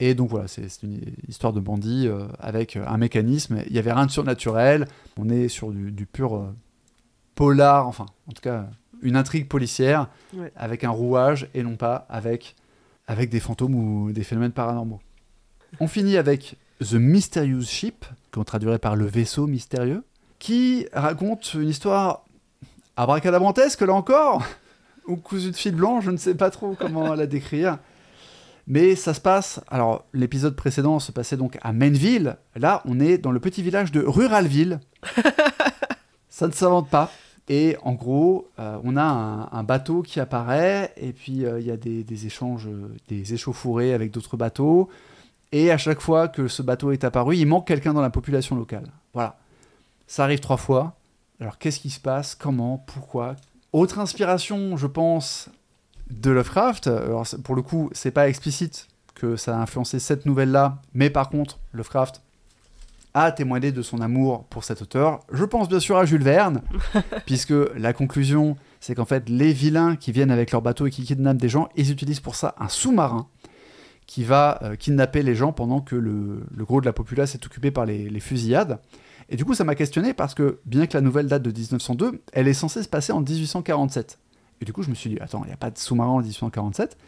Et donc voilà, c'est c'est une histoire de bandit euh, avec un mécanisme. Il y avait rien de surnaturel. On est sur du, du pur euh, polar, enfin, en tout cas, une intrigue policière Ouais. avec un rouage et non pas avec, avec des fantômes ou des phénomènes paranormaux. On finit avec The Mysterious Ship, qu'on traduirait par le vaisseau mystérieux, qui raconte une histoire abracadabrantesque, là encore, ou cousue de fil blanc, je ne sais pas trop comment la décrire. Mais ça se passe. Alors, l'épisode précédent se passait donc à Mainville. Là, on est dans le petit village de Ruralville. ça ne s'invente pas. Et en gros, euh, on a un, bateau qui apparaît, et puis euh, il y a des, échanges, des échauffourées avec d'autres bateaux. Et à chaque fois que ce bateau est apparu, il manque quelqu'un dans la population locale. Voilà. Ça arrive trois fois. Alors qu'est-ce qui se passe? Comment? Pourquoi? Autre inspiration, je pense, de Lovecraft. Alors pour le coup, c'est pas explicite que ça a influencé cette nouvelle-là, mais par contre, Lovecraft a témoigné de son amour pour cet auteur. Je pense bien sûr à Jules Verne, puisque la conclusion, c'est qu'en fait, les vilains qui viennent avec leur bateau et qui kidnappent des gens, ils utilisent pour ça un sous-marin qui va euh, kidnapper les gens pendant que le, le gros de la populace est occupé par les, les fusillades. Et du coup, ça m'a questionné parce que, bien que la nouvelle date de 1902, elle est censée se passer en 1847. Et du coup, je me suis dit, attends, il n'y a pas de sous-marin en 1847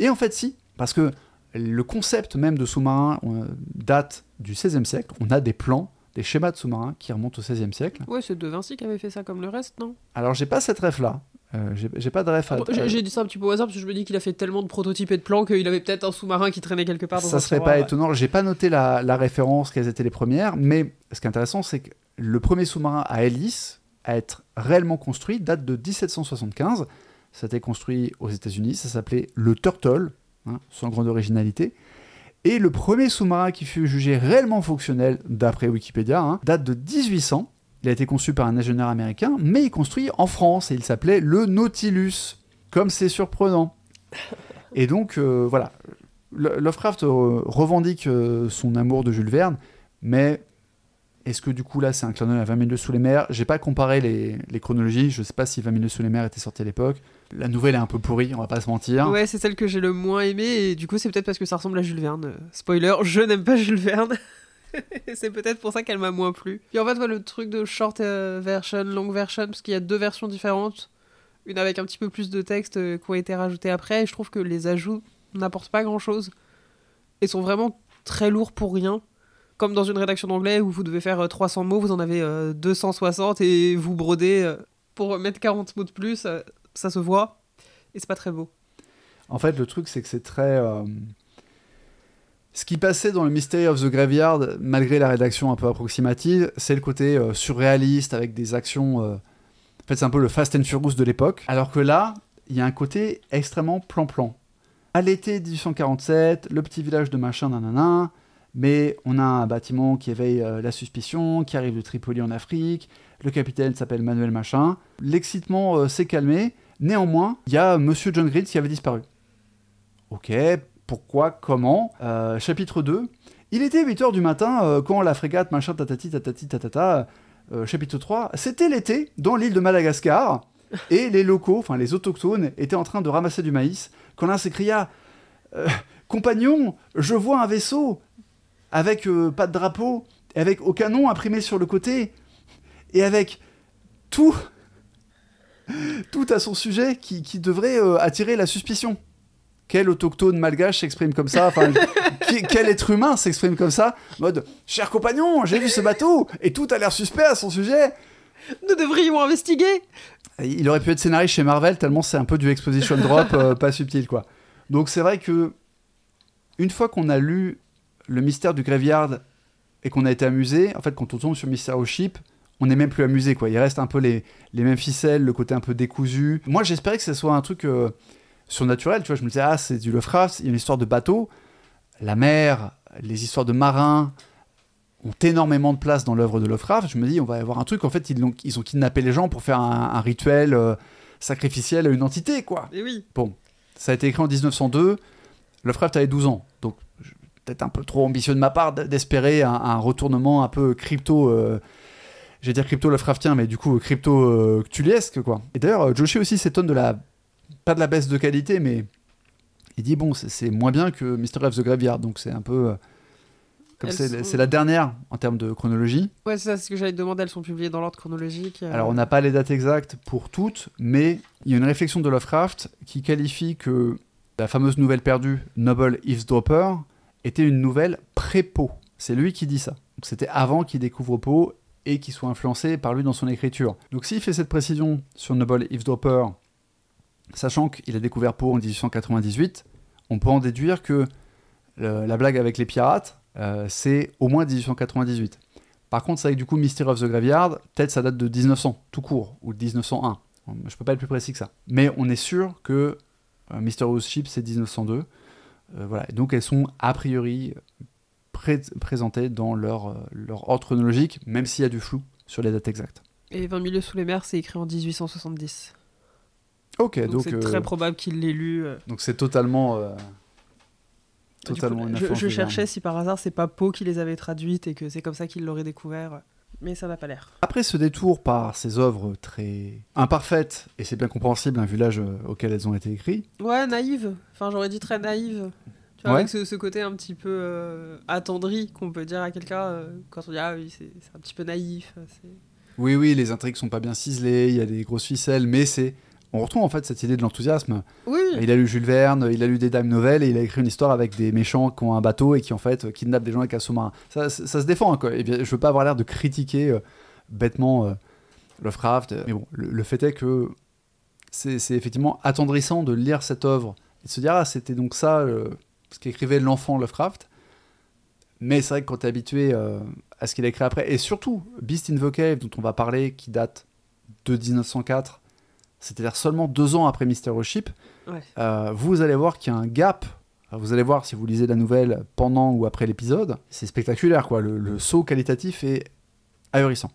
Et en fait, si, parce que le concept même de sous-marin euh, date du XVIe siècle. On a des plans, des schémas de sous-marins qui remontent au XVIe siècle. Ouais, c'est De Vinci qui avait fait ça comme le reste, non? Alors, j'ai pas cette ref-là. Euh, j'ai pas de ref à. Bon, J'ai j'ai dit ça un petit peu au hasard parce que je me dis qu'il a fait tellement de prototypes et de plans qu'il avait peut-être un sous-marin qui traînait quelque part dans ça un serait tiroir, pas ouais. étonnant. J'ai pas noté la, la référence, quelles étaient les premières, mais ce qui est intéressant, c'est que le premier sous-marin à hélice à être réellement construit date de 1775. Ça a été construit aux États-Unis, ça s'appelait le Turtle, hein, sans grande originalité. Et le premier sous-marin qui fut jugé réellement fonctionnel, d'après Wikipédia, hein, date de 1800. Il a été conçu par un ingénieur américain, mais il est construit en France et il s'appelait le Nautilus. Comme c'est surprenant. Et donc, euh, voilà. Lo- Lovecraft euh, revendique euh, son amour de Jules Verne, mais est-ce que du coup là c'est un clin d'œil à 20 000 sous les mers? J'ai pas comparé les, les chronologies, je sais pas si 20 000 sous les mers était sorti à l'époque. La nouvelle est un peu pourrie, on va pas se mentir. Ouais, c'est celle que j'ai le moins aimée et du coup c'est peut-être parce que ça ressemble à Jules Verne. Euh, Spoiler, je n'aime pas Jules Verne. Et c'est peut-être pour ça qu'elle m'a moins plu. Puis en fait, le truc de short euh, version, long version, parce qu'il y a deux versions différentes, une avec un petit peu plus de texte euh, qui ont été rajoutés après, et je trouve que les ajouts n'apportent pas grand-chose et sont vraiment très lourds pour rien. Comme dans une rédaction d'anglais où vous devez faire euh, 300 mots, vous en avez euh, 260 et vous brodez pour mettre 40 mots de plus, ça se voit et c'est pas très beau. En fait, le truc c'est que c'est très. euh, Ce qui passait dans le Mystery of the Graveyard, malgré la rédaction un peu approximative, c'est le côté euh, surréaliste avec des actions. euh, En fait, c'est un peu le Fast and Furious de l'époque. Alors que là, il y a un côté extrêmement plan-plan. À l'été 1847, le petit village de machin, nanana, mais on a un bâtiment qui éveille la suspicion, qui arrive de Tripoli en Afrique, le capitaine s'appelle Manuel Machin. L'excitement euh, s'est calmé. Néanmoins, il y a Monsieur John Green qui avait disparu. Ok, pourquoi, comment? Euh, Chapitre 2. Il était 8h du matin euh, quand la frégate machin tatati tatati tatata. chapitre 3. C'était l'été dans l'île de Madagascar et les locaux, enfin les autochtones, étaient en train de ramasser du maïs quand l'un s'écria Compagnon, je vois un vaisseau avec pas de drapeau, avec aucun nom imprimé sur le côté, et avec tout, tout à son sujet qui, qui devrait euh, attirer la suspicion. Quel autochtone malgache s'exprime comme ça Enfin, qui- quel être humain s'exprime comme ça En Mode, cher compagnon, j'ai vu ce bateau, et tout a l'air suspect à son sujet. Nous devrions investiguer Il aurait pu être scénariste chez Marvel, tellement c'est un peu du exposition drop, euh, pas subtil, quoi. Donc c'est vrai que, une fois qu'on a lu le mystère du Graveyard et qu'on a été amusé, en fait, quand on tombe sur Mysterio Ship, on n'est même plus amusé, quoi. Il reste un peu les, les mêmes ficelles, le côté un peu décousu. Moi, j'espérais que ce soit un truc euh, surnaturel, tu vois. Je me disais, ah, c'est du Lovecraft, il y a une histoire de bateau. La mer, les histoires de marins ont énormément de place dans l'œuvre de Lovecraft. Je me dis, on va avoir un truc, en fait, ils ont, ils ont kidnappé les gens pour faire un, un rituel euh, sacrificiel à une entité, quoi. Et oui. Ça a été écrit en 1902. Lovecraft avait 12 ans. Donc, peut-être un peu trop ambitieux de ma part d'espérer un, un retournement un peu crypto. Euh, J'allais dire crypto Lovecraftien, mais du coup crypto euh, cthulhiesque, quoi. Et d'ailleurs, euh, Joshi aussi s'étonne de la. Pas de la baisse de qualité, mais. Il dit, bon, c'est- moins bien que Mystery of the Graveyard. Donc, c'est un peu. euh, c'est sont- la dernière en termes de chronologie. Ouais, c'est ça, ce que j'allais te demander. Elles sont publiées dans l'ordre chronologique. euh. Alors, on n'a pas les dates exactes pour toutes, mais il y a une réflexion de Lovecraft qui qualifie que la fameuse nouvelle perdue, Noble Eavesdropper, était une nouvelle pré-Poe. C'est lui qui dit ça. C'était avant qu'il découvre Poe et qu'il soit influencé par lui dans son écriture. Donc, s'il fait cette précision sur Noble Eavesdropper, sachant qu'il a découvert Poe en 1898, on peut en déduire que la blague avec les pirates, euh, c'est au moins 1898. Par contre, c'est avec du coup Mystery of the Graveyard, peut-être ça date de 1900, tout court, ou de 1901. Je peux pas être plus précis que ça. Mais on est sûr que euh, Mysterious Ship, c'est 1902. Euh, voilà. Donc elles sont a priori pré- présentées dans leur, euh, leur ordre chronologique, même s'il y a du flou sur les dates exactes. Et 20 milieux sous les mers, c'est écrit en 1870. Ok, donc c'est euh, très probable qu'il l'ait lu. euh. donc c'est totalement euh, coup, totalement je, cherchais si par hasard c'est pas Poe qui les avait traduites et que c'est comme ça qu'il l'aurait découvert. Mais ça n'a pas l'air. Après ce détour par ces œuvres très imparfaites, et c'est bien compréhensible hein, vu l'âge auquel elles ont été écrites, Ouais, naïve. Enfin, j'aurais dit très naïve. Tu vois, Ouais. avec ce, ce côté un petit peu euh, attendri qu'on peut dire à quelqu'un euh, quand on dit Ah oui, c'est un petit peu naïf. euh, Oui, oui, les intrigues sont pas bien ciselées, il y a des grosses ficelles, mais c'est. On retrouve en fait cette idée de l'enthousiasme. Oui, Il a lu Jules Verne, il a lu des Dime Novelles et il a écrit une histoire avec des méchants qui ont un bateau et qui en fait kidnappent des gens avec un sous-marin. Ça, ça, ça se défend, hein, quoi. Et bien, je veux pas avoir l'air de critiquer euh, bêtement Lovecraft, mais bon, le, le fait est que c'est effectivement attendrissant de lire cette œuvre et de se dire, ah, c'était donc ça ce qu'écrivait l'enfant Lovecraft. Mais c'est vrai que quand tu es habitué euh, à ce qu'il a écrit après, et surtout Beast in the Cave, dont on va parler, qui date de 1904, c'est-à-dire seulement deux ans après Mysterio Ship, Ouais. euh, vous allez voir qu'il y a un gap. Vous allez voir si vous lisez la nouvelle pendant ou après l'épisode. C'est spectaculaire, quoi. Le, le saut qualitatif est ahurissant.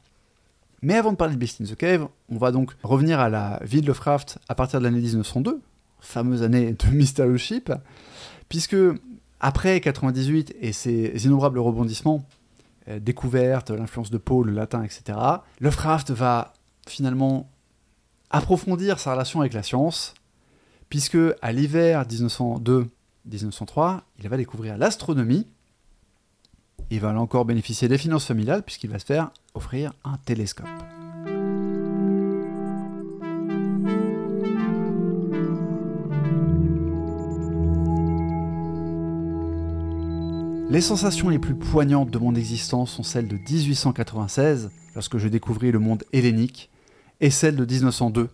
Mais avant de parler de Beast in the Cave, on va donc revenir à la vie de Lovecraft à partir de l'année 1902, fameuse année de Mysterio Ship, puisque après 98 et ses innombrables rebondissements, euh, découvertes, l'influence de Poe, le latin, etc., Lovecraft va finalement approfondir sa relation avec la science, puisque à l'hiver 1902-1903, il va découvrir l'astronomie. Il va encore bénéficier des finances familiales, puisqu'il va se faire offrir un télescope. Les sensations les plus poignantes de mon existence sont celles de 1896, lorsque je découvris le monde hellénique, et celles de 1902,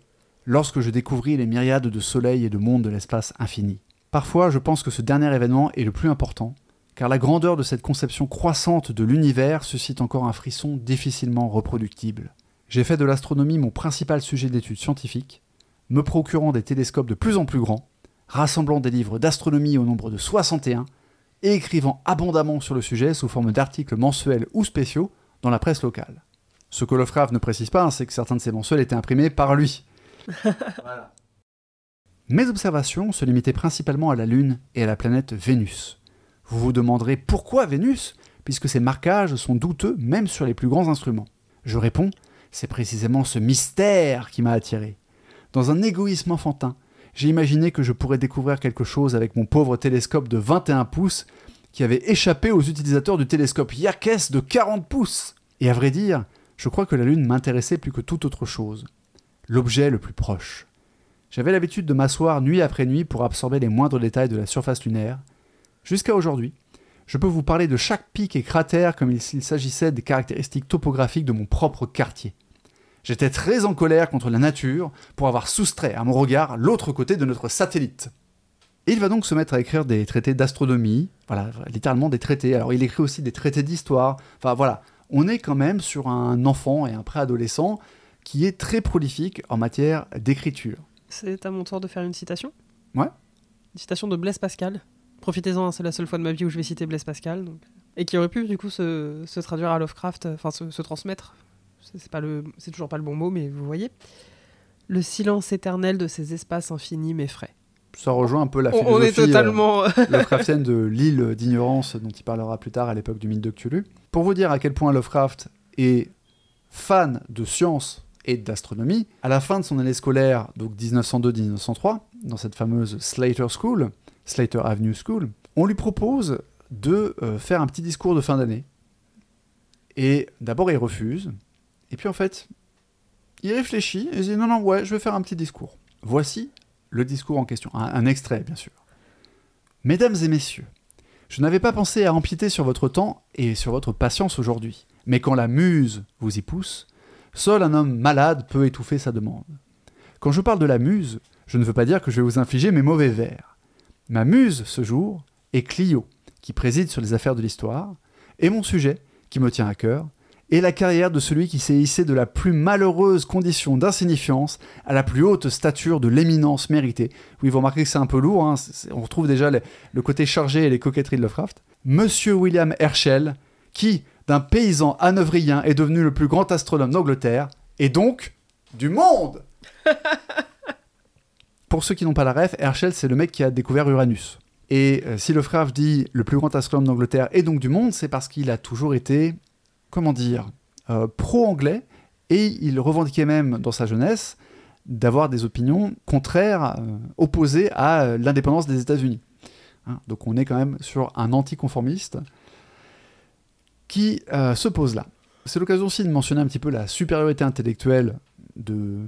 lorsque je découvris les myriades de soleils et de mondes de l'espace infini. Parfois, je pense que ce dernier événement est le plus important, car la grandeur de cette conception croissante de l'univers suscite encore un frisson difficilement reproductible. J'ai fait de l'astronomie mon principal sujet d'étude scientifique, me procurant des télescopes de plus en plus grands, rassemblant des livres d'astronomie au nombre de 61, et écrivant abondamment sur le sujet sous forme d'articles mensuels ou spéciaux dans la presse locale. Ce que Lovecraft ne précise pas, c'est que certains de ces mensuels étaient imprimés par lui. Mes observations se limitaient principalement à la Lune et à la planète Vénus. Vous vous demanderez pourquoi Vénus, puisque ces marquages sont douteux même sur les plus grands instruments. Je réponds, c'est précisément ce mystère qui m'a attiré. Dans un égoïsme enfantin, j'ai imaginé que je pourrais découvrir quelque chose avec mon pauvre télescope de 21 pouces qui avait échappé aux utilisateurs du télescope Yerkes de 40 pouces. Et à vrai dire, je crois que la Lune m'intéressait plus que toute autre chose. L'objet le plus proche. J'avais l'habitude de m'asseoir nuit après nuit pour absorber les moindres détails de la surface lunaire. Jusqu'à aujourd'hui, je peux vous parler de chaque pic et cratère comme s'il s'agissait des caractéristiques topographiques de mon propre quartier. J'étais très en colère contre la nature pour avoir soustrait à mon regard l'autre côté de notre satellite. Et il va donc se mettre à écrire des traités d'astronomie, voilà, littéralement des traités. Alors il écrit aussi des traités d'histoire. Enfin voilà, on est quand même sur un enfant et un préadolescent qui est très prolifique en matière d'écriture. C'est à mon tour de faire une citation Ouais. Une citation de Blaise Pascal. Profitez-en, hein, c'est la seule fois de ma vie où je vais citer Blaise Pascal. donc. Et qui aurait pu du coup se, se traduire à Lovecraft, enfin se, se transmettre. C'est c'est pas le, c'est toujours pas le bon mot, mais vous voyez. Le silence éternel de ces espaces infinis m'effraie. Ça rejoint un peu la On, philosophie on est totalement. euh, Lovecraftienne de l'île d'ignorance dont il parlera plus tard à l'époque du mythe de Cthulhu. Pour vous dire à quel point Lovecraft est fan de science et d'astronomie, à la fin de son année scolaire, donc 1902-1903, dans cette fameuse Slater School, Slater Avenue School, on lui propose de euh, faire un petit discours de fin d'année. Et d'abord, il refuse. Et puis en fait, il réfléchit et il dit non, non, ouais, je vais faire un petit discours. Voici le discours en question. Un, un extrait, bien sûr. Mesdames et messieurs, je n'avais pas pensé à empiéter sur votre temps et sur votre patience aujourd'hui. Mais quand la muse vous y pousse, seul un homme malade peut étouffer sa demande. Quand je parle de la muse, je ne veux pas dire que je vais vous infliger mes mauvais vers. Ma muse, ce jour, est Clio, qui préside sur les affaires de l'histoire, et mon sujet, qui me tient à cœur, est la carrière de celui qui s'est hissé de la plus malheureuse condition d'insignifiance à la plus haute stature de l'éminence méritée. Oui, vous remarquez que c'est un peu lourd, hein, on retrouve déjà les- le côté chargé et les coquetteries de Lovecraft. Monsieur William Herschel, qui, d'un paysan hanovrien, est devenu le plus grand astronome d'Angleterre, et donc du monde Pour ceux qui n'ont pas la ref, Herschel, c'est le mec qui a découvert Uranus. Et euh, si Lovecraft dit le plus grand astronome d'Angleterre et donc du monde, c'est parce qu'il a toujours été, comment dire, euh, pro-anglais, et il revendiquait même dans sa jeunesse d'avoir des opinions contraires, euh, opposées à euh, l'indépendance des États-Unis. Hein, donc on est quand même sur un anticonformiste qui se pose là. C'est l'occasion aussi de mentionner un petit peu la supériorité intellectuelle de,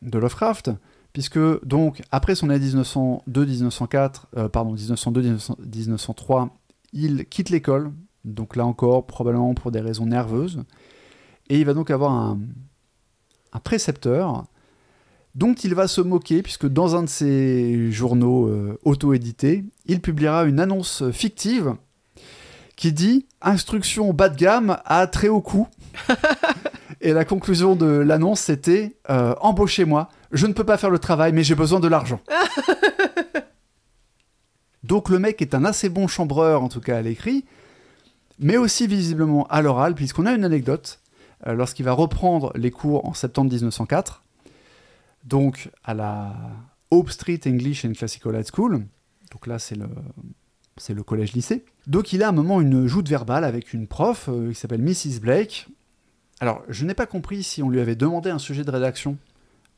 de Lovecraft, puisque donc après son année 1902-1904, euh, pardon 1902-1903, il quitte l'école, donc là encore probablement pour des raisons nerveuses, et il va donc avoir un, un précepteur dont il va se moquer, puisque dans un de ses journaux euh, auto-édités, il publiera une annonce fictive qui dit Instruction bas de gamme à très haut coût. Et la conclusion de l'annonce, c'était euh, Embauchez-moi, je ne peux pas faire le travail, mais j'ai besoin de l'argent. Donc le mec est un assez bon chambreur, en tout cas à l'écrit, mais aussi visiblement à l'oral, puisqu'on a une anecdote. euh, Lorsqu'il va reprendre les cours en septembre 1904, donc à la Hope Street English and Classical High School, donc là c'est le, c'est le collège-lycée. Donc il a à un moment une joute verbale avec une prof euh, qui s'appelle Mrs. Blake. Alors je n'ai pas compris si on lui avait demandé un sujet de rédaction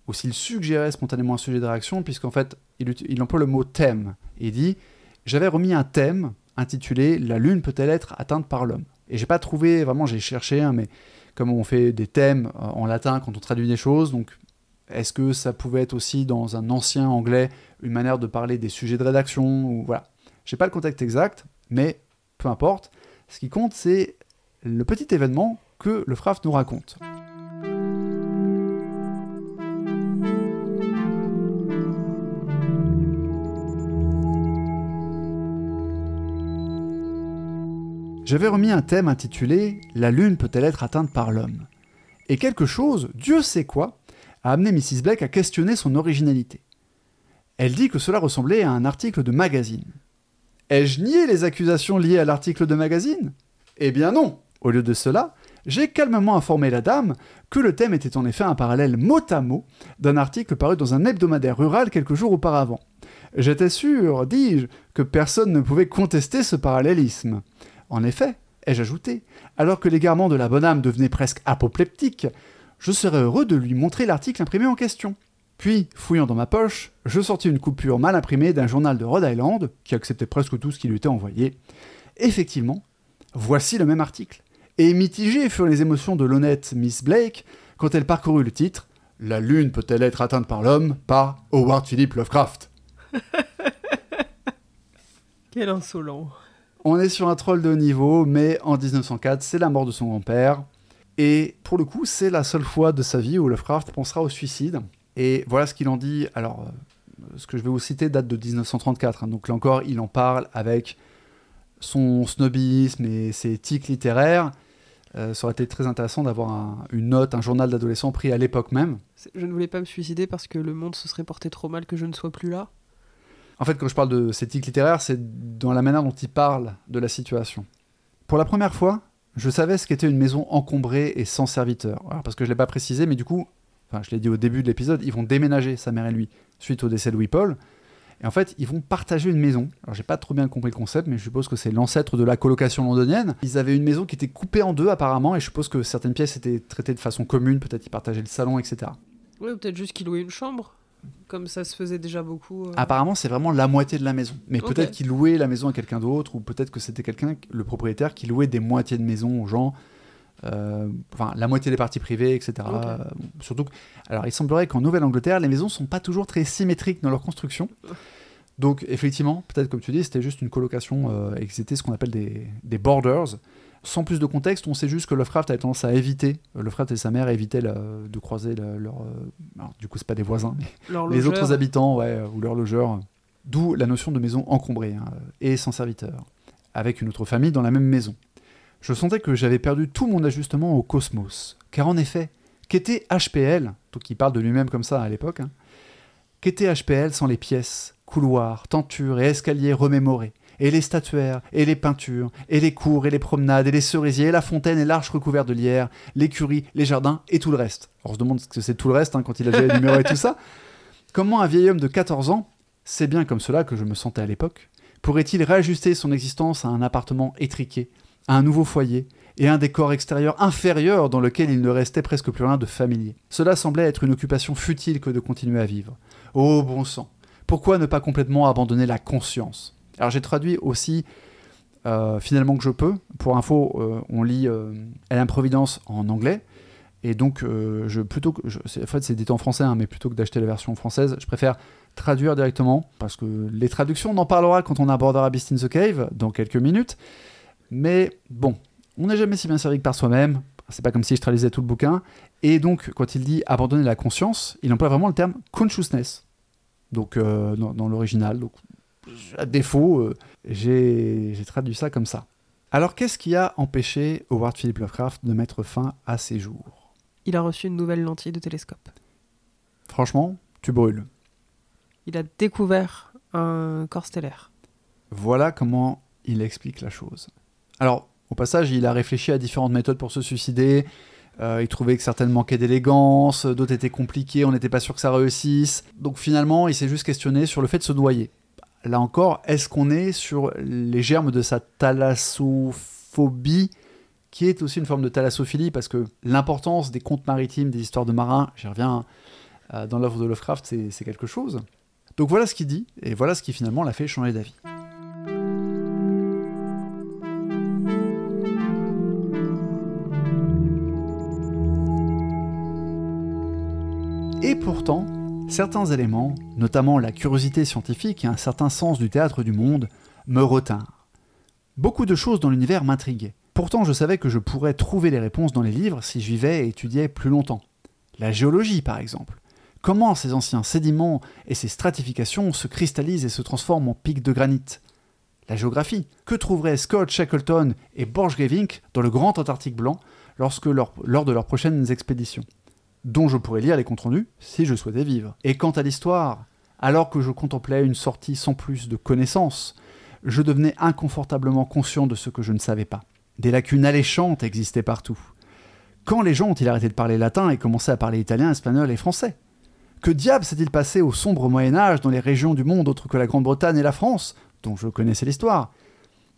ou s'il suggérait spontanément un sujet de rédaction, puisqu'en fait il, il emploie le mot thème. Et il dit J'avais remis un thème intitulé La Lune peut-elle être atteinte par l'homme? Et j'ai pas trouvé, vraiment j'ai cherché, hein, mais comme on fait des thèmes euh, en latin quand on traduit des choses, donc est-ce que ça pouvait être aussi dans un ancien anglais une manière de parler des sujets de rédaction ou voilà. J'ai pas le contexte exact, mais peu importe. Ce qui compte, c'est le petit événement que le Fraft nous raconte. J'avais remis un thème intitulé La Lune peut-elle être atteinte par l'homme? Et quelque chose, Dieu sait quoi, a amené Mrs. Blake à questionner son originalité. Elle dit que cela ressemblait à un article de magazine. Ai-je nié les accusations liées à l'article de magazine? Eh bien non Au lieu de cela, j'ai calmement informé la dame que le thème était en effet un parallèle mot à mot d'un article paru dans un hebdomadaire rural quelques jours auparavant. J'étais sûr, dis-je, que personne ne pouvait contester ce parallélisme. En effet, ai-je ajouté, alors que l'égarement de la bonne âme devenait presque apoplectique, je serais heureux de lui montrer l'article imprimé en question. Puis, fouillant dans ma poche, je sortis une coupure mal imprimée d'un journal de Rhode Island, qui acceptait presque tout ce qui lui était envoyé. Effectivement, voici le même article. Et mitigées furent les émotions de l'honnête Miss Blake quand elle parcourut le titre La Lune peut-elle être atteinte par l'homme par Howard Philip Lovecraft Quel insolent. On est sur un troll de haut niveau, mais en 1904, c'est la mort de son grand-père. Et pour le coup, c'est la seule fois de sa vie où Lovecraft pensera au suicide. Et voilà ce qu'il en dit. Alors, euh, ce que je vais vous citer date de 1934. hein. donc là encore, il en parle avec son snobisme et ses tics littéraires. Euh, ça aurait été très intéressant d'avoir un- une note, un journal d'adolescent pris à l'époque même. Je ne voulais pas me suicider parce que le monde se serait porté trop mal que je ne sois plus là. En fait, quand je parle de ces tics littéraires, c'est dans la manière dont il parle de la situation. Pour la première fois, je savais ce qu'était une maison encombrée et sans serviteur. Parce que je ne l'ai pas précisé, mais du coup, enfin, je l'ai dit au début de l'épisode, ils vont déménager, sa mère et lui, suite au décès de Louis-Paul. Et en fait, ils vont partager une maison. Alors, j'ai pas trop bien compris le concept, mais je suppose que c'est l'ancêtre de la colocation londonienne. Ils avaient une maison qui était coupée en deux, apparemment, et je suppose que certaines pièces étaient traitées de façon commune. Peut-être ils partageaient le salon, etc. Oui, ou peut-être juste qu'il louait une chambre. Comme ça se faisait déjà beaucoup. euh. Apparemment, c'est vraiment la moitié de la maison. Mais peut-être qu'il louait la maison à quelqu'un d'autre, ou peut-être que c'était quelqu'un, le propriétaire, qui louait des moitiés de maison aux gens. Euh, enfin, la moitié des parties privées, etc. Surtout, que- alors il semblerait qu'en Nouvelle-Angleterre, les maisons sont pas toujours très symétriques dans leur construction. Donc, effectivement, peut-être comme tu dis, c'était juste une colocation euh, et que c'était ce qu'on appelle des, des borders. Sans plus de contexte, on sait juste que Lovecraft avait tendance à éviter, euh, Lovecraft et sa mère évitaient la- de croiser la- leur. euh, alors, du coup, c'est pas des voisins, mais les autres habitants ouais, euh, ou leur logeur. D'où la notion de maison encombrée hein, et sans serviteur, avec une autre famille dans la même maison. Je sentais que j'avais perdu tout mon ajustement au cosmos. Car en effet, qu'était HPL, donc il parle de lui-même comme ça à l'époque, hein, qu'était HPL sans les pièces, couloirs, tentures et escaliers remémorés, et les statuaires, et les peintures, et les cours, et les promenades, et les cerisiers, et la fontaine, et l'arche recouverte de lierre, l'écurie, les jardins, et tout le reste. On se demande ce que c'est tout le reste hein, quand il a déjà énuméré tout ça. Comment un vieil homme de 14 ans, c'est bien comme cela que je me sentais à l'époque, pourrait-il réajuster son existence à un appartement étriqué, à un nouveau foyer, et un décor extérieur inférieur dans lequel il ne restait presque plus rien de familier? Cela semblait être une occupation futile que de continuer à vivre. Oh bon sang Pourquoi ne pas complètement abandonner la conscience? Alors j'ai traduit aussi euh, finalement que je peux. Pour info, euh, on lit euh, Elle Improvidence en anglais. Et donc, euh, je, plutôt que, en fait, c'est dit en français, hein, mais plutôt que d'acheter la version française, je préfère traduire directement, parce que les traductions, on en parlera quand on abordera Beast in the Cave, dans quelques minutes. Mais bon, on n'est jamais si bien servi que par soi-même. C'est pas comme si je traduisais tout le bouquin. Et donc, quand il dit abandonner la conscience, il emploie vraiment le terme consciousness. Donc, dans, dans l'original. Donc, à défaut, euh, j'ai j'ai traduit ça comme ça. Alors, qu'est-ce qui a empêché Howard Philip Lovecraft de mettre fin à ses jours? Il a reçu une nouvelle lentille de télescope. Franchement, tu brûles. Il a découvert un corps stellaire. Voilà comment il explique la chose. Alors, au passage, il a réfléchi à différentes méthodes pour se suicider. Euh, il trouvait que certaines manquaient d'élégance, d'autres étaient compliquées, on n'était pas sûr que ça réussisse. Donc finalement, il s'est juste questionné sur le fait de se noyer. Là encore, est-ce qu'on est sur les germes de sa thalassophobie, qui est aussi une forme de thalassophilie, parce que l'importance des contes maritimes, des histoires de marins, j'y reviens euh, dans l'œuvre de Lovecraft, c'est c'est quelque chose. Donc voilà ce qu'il dit, et voilà ce qui finalement l'a fait changer d'avis. Et pourtant, certains éléments, notamment la curiosité scientifique et un certain sens du théâtre du monde, me retinrent. Beaucoup de choses dans l'univers m'intriguaient. Pourtant, je savais que je pourrais trouver les réponses dans les livres si je vivais et étudiais plus longtemps. La géologie, par exemple. Comment ces anciens sédiments et ces stratifications se cristallisent et se transforment en pics de granit? La géographie. Que trouveraient Scott Shackleton et Borchgrevink dans le Grand Antarctique blanc lors de leurs prochaines expéditions? Dont je pourrais lire les comptes rendus si je souhaitais vivre. Et quant à l'histoire, alors que je contemplais une sortie sans plus de connaissances, je devenais inconfortablement conscient de ce que je ne savais pas. Des lacunes alléchantes existaient partout. Quand les gens ont-ils arrêté de parler latin et commencé à parler italien, espagnol et français? Que diable s'est-il passé au sombre Moyen Âge dans les régions du monde autres que la Grande-Bretagne et la France, dont je connaissais l'histoire?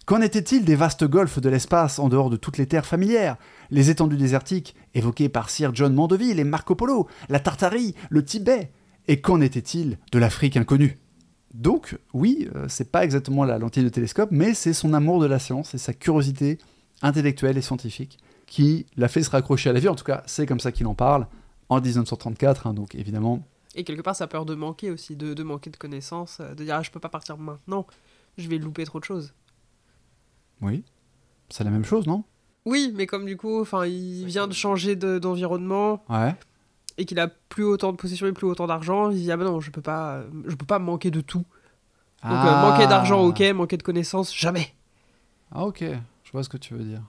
Qu'en était-il des vastes golfs de l'espace en dehors de toutes les terres familières? Les étendues désertiques, évoquées par Sir John Mandeville et Marco Polo, la Tartarie, le Tibet Et qu'en était-il de l'Afrique inconnue? Donc, oui, euh, c'est pas exactement la lentille de télescope, mais c'est son amour de la science et sa curiosité intellectuelle et scientifique qui l'a fait se raccrocher à la vie. En tout cas, c'est comme ça qu'il en parle en 1934, hein, donc évidemment. Et quelque part, sa peur de manquer aussi, de, manquer de connaissances, euh, de dire ah, je peux pas partir maintenant, je vais louper trop de choses. Oui. C'est la même chose, non? Oui, mais comme du coup, enfin, il vient de changer d'environnement. ouais. Et qu'il a plus autant de possessions et plus autant d'argent, il dit ah ben non, je peux pas, je peux pas manquer de tout. Donc euh, ah. manquer d'argent, ok, manquer de connaissances, jamais. Ah ok, je vois ce que tu veux dire.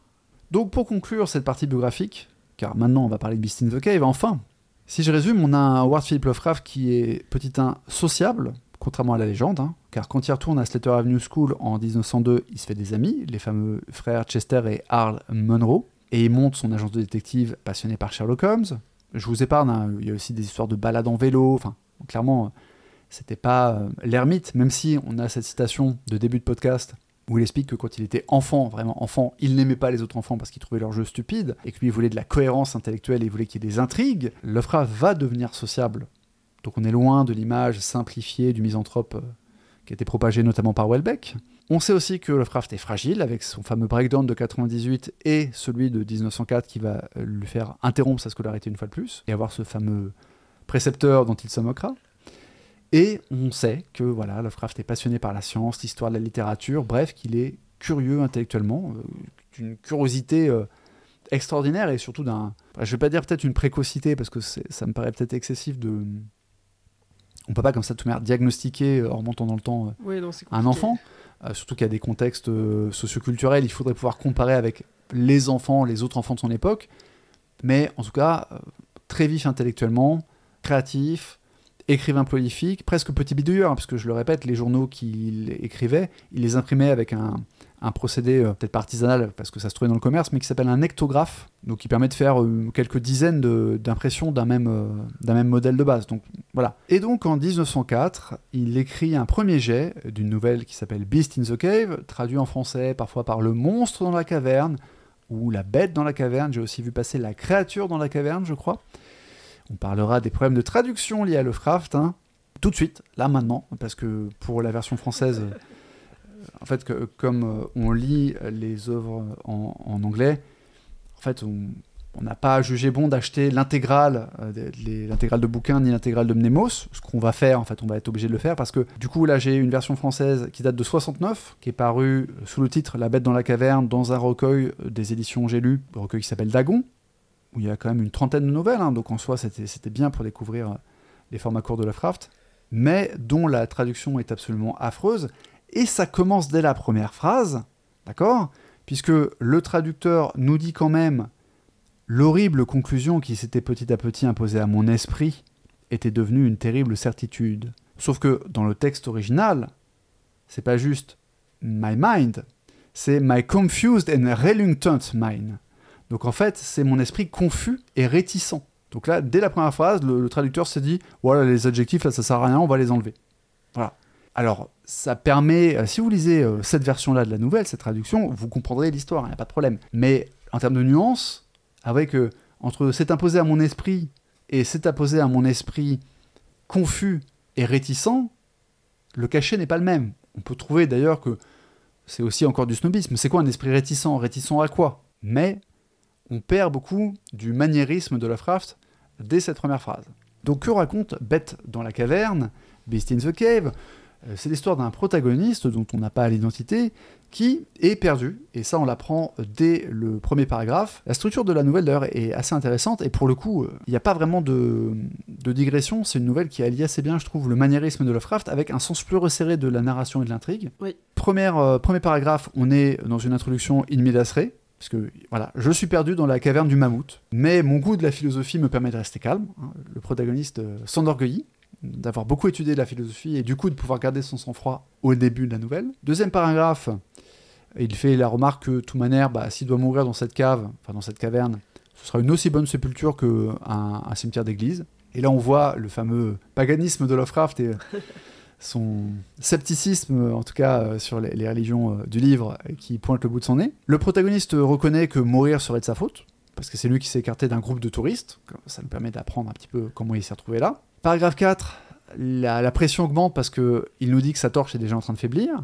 Donc pour conclure cette partie biographique, car maintenant on va parler de Beast in the Cave, enfin, si je résume, on a un Howard Philip Lovecraft qui est petit 1 sociable, contrairement à la légende, hein, car quand il retourne à Slater Avenue School en 1902, il se fait des amis, les fameux frères Chester et Harl Monroe, et il monte son agence de détective passionné par Sherlock Holmes. Je vous épargne, hein, il y a aussi des histoires de balades en vélo, enfin, clairement, c'était pas euh, l'ermite, même si on a cette citation de début de podcast où il explique que quand il était enfant, vraiment enfant, il n'aimait pas les autres enfants parce qu'il trouvait leur jeu stupide, et que lui il voulait de la cohérence intellectuelle et il voulait qu'il y ait des intrigues, Lovecraft va devenir sociable donc on est loin de l'image simplifiée du misanthrope euh, qui a été propagée notamment par Welbeck. On sait aussi que Lovecraft est fragile avec son fameux breakdown de 98 et celui de 1904 qui va euh, lui faire interrompre sa scolarité une fois de plus et avoir ce fameux précepteur dont il se moquera. Et on sait que voilà, Lovecraft est passionné par la science, l'histoire de la littérature, bref, qu'il est curieux intellectuellement, euh, d'une curiosité extraordinaire et surtout d'un, je vais pas dire peut-être une précocité parce que ça me paraît peut-être excessif de on peut pas comme ça tout manière diagnostiquer euh, en remontant dans le temps euh, un enfant. Euh, surtout qu'il y a des contextes socioculturels, il faudrait pouvoir comparer avec les enfants, les autres enfants de son époque. Mais en tout cas, très vif intellectuellement, créatif, écrivain prolifique, presque petit bidouilleur, hein, parce que je le répète, les journaux qu'il écrivait, il les imprimait avec un, un procédé euh, peut-être artisanal parce que ça se trouvait dans le commerce, mais qui s'appelle un ectographe, donc qui permet de faire euh, quelques dizaines d'impressions d'un même, euh, même modèle de base. Donc voilà. Et donc en 1904, il écrit un premier jet d'une nouvelle qui s'appelle Beast in the Cave, traduit en français parfois par le monstre dans la caverne ou la bête dans la caverne. J'ai aussi vu passer la créature dans la caverne, je crois. On parlera des problèmes de traduction liés à Lovecraft. Hein. Tout de suite, là maintenant, parce que pour la version française, en fait, comme euh, on lit les œuvres en, anglais, en fait, on n'a pas jugé bon d'acheter l'intégrale, euh, l'intégrale de bouquin ni l'intégrale de Mnemos, ce qu'on va faire, en fait, on va être obligé de le faire parce que du coup, là, j'ai une version française qui date de 69, qui est parue sous le titre La bête dans la caverne dans un recueil des éditions J'ai lu, un recueil qui s'appelle Dagon, où il y a quand même une trentaine de nouvelles, hein, donc en soi, c'était bien pour découvrir les formats courts de Lovecraft, mais dont la traduction est absolument affreuse et ça commence dès la première phrase, d'accord? Puisque le traducteur nous dit quand même l'horrible conclusion qui s'était petit à petit imposée à mon esprit était devenue une terrible certitude. Sauf que dans le texte original, c'est pas juste my mind, c'est my confused and reluctant mind. Donc en fait, c'est mon esprit confus et réticent. Donc là, dès la première phrase, le, traducteur s'est dit voilà, les adjectifs là, ça sert à rien, on va les enlever. Voilà. Alors, ça permet, euh, si vous lisez euh, cette version-là de la nouvelle, cette traduction, vous comprendrez l'histoire, il n'y a pas de problème. Mais en termes de nuances, avec que entre c'est imposé à mon esprit et c'est imposé à mon esprit confus et réticent, le cachet n'est pas le même. On peut trouver d'ailleurs que c'est aussi encore du snobisme. C'est quoi un esprit réticent? Réticent à quoi? Mais on perd beaucoup du maniérisme de Lovecraft dès cette première phrase. Donc que raconte Bête dans la caverne, Beast in the Cave? Euh, C'est l'histoire d'un protagoniste dont on n'a pas l'identité qui est perdu, et ça on l'apprend dès le premier paragraphe. La structure de la nouvelle d'ailleurs est assez intéressante, et pour le coup, euh, il n'y a pas vraiment de, de digression, c'est une nouvelle qui allie assez bien, je trouve, le maniérisme de Lovecraft avec un sens plus resserré de la narration et de l'intrigue. Oui. Première, euh, premier paragraphe, on est dans une introduction in res, parce que voilà, je suis perdu dans la caverne du mammouth, mais mon goût de la philosophie me permet de rester calme. hein. Le protagoniste euh, s'enorgueillit d'avoir beaucoup étudié la philosophie et du coup de pouvoir garder son sang-froid au début de la nouvelle. Deuxième paragraphe, il fait la remarque que, manière, bah, s'il doit mourir dans cette cave, enfin dans cette caverne, ce sera une aussi bonne sépulture qu'un un cimetière d'église. Et là, on voit le fameux paganisme de Lovecraft et son scepticisme, en tout cas euh, sur les, les religions euh, du livre, qui pointe le bout de son nez. Le protagoniste reconnaît que mourir serait de sa faute, parce que c'est lui qui s'est écarté d'un groupe de touristes. Ça nous permet d'apprendre un petit peu comment il s'est retrouvé là. Paragraphe 4, la, pression augmente parce qu'il nous dit que sa torche est déjà en train de faiblir.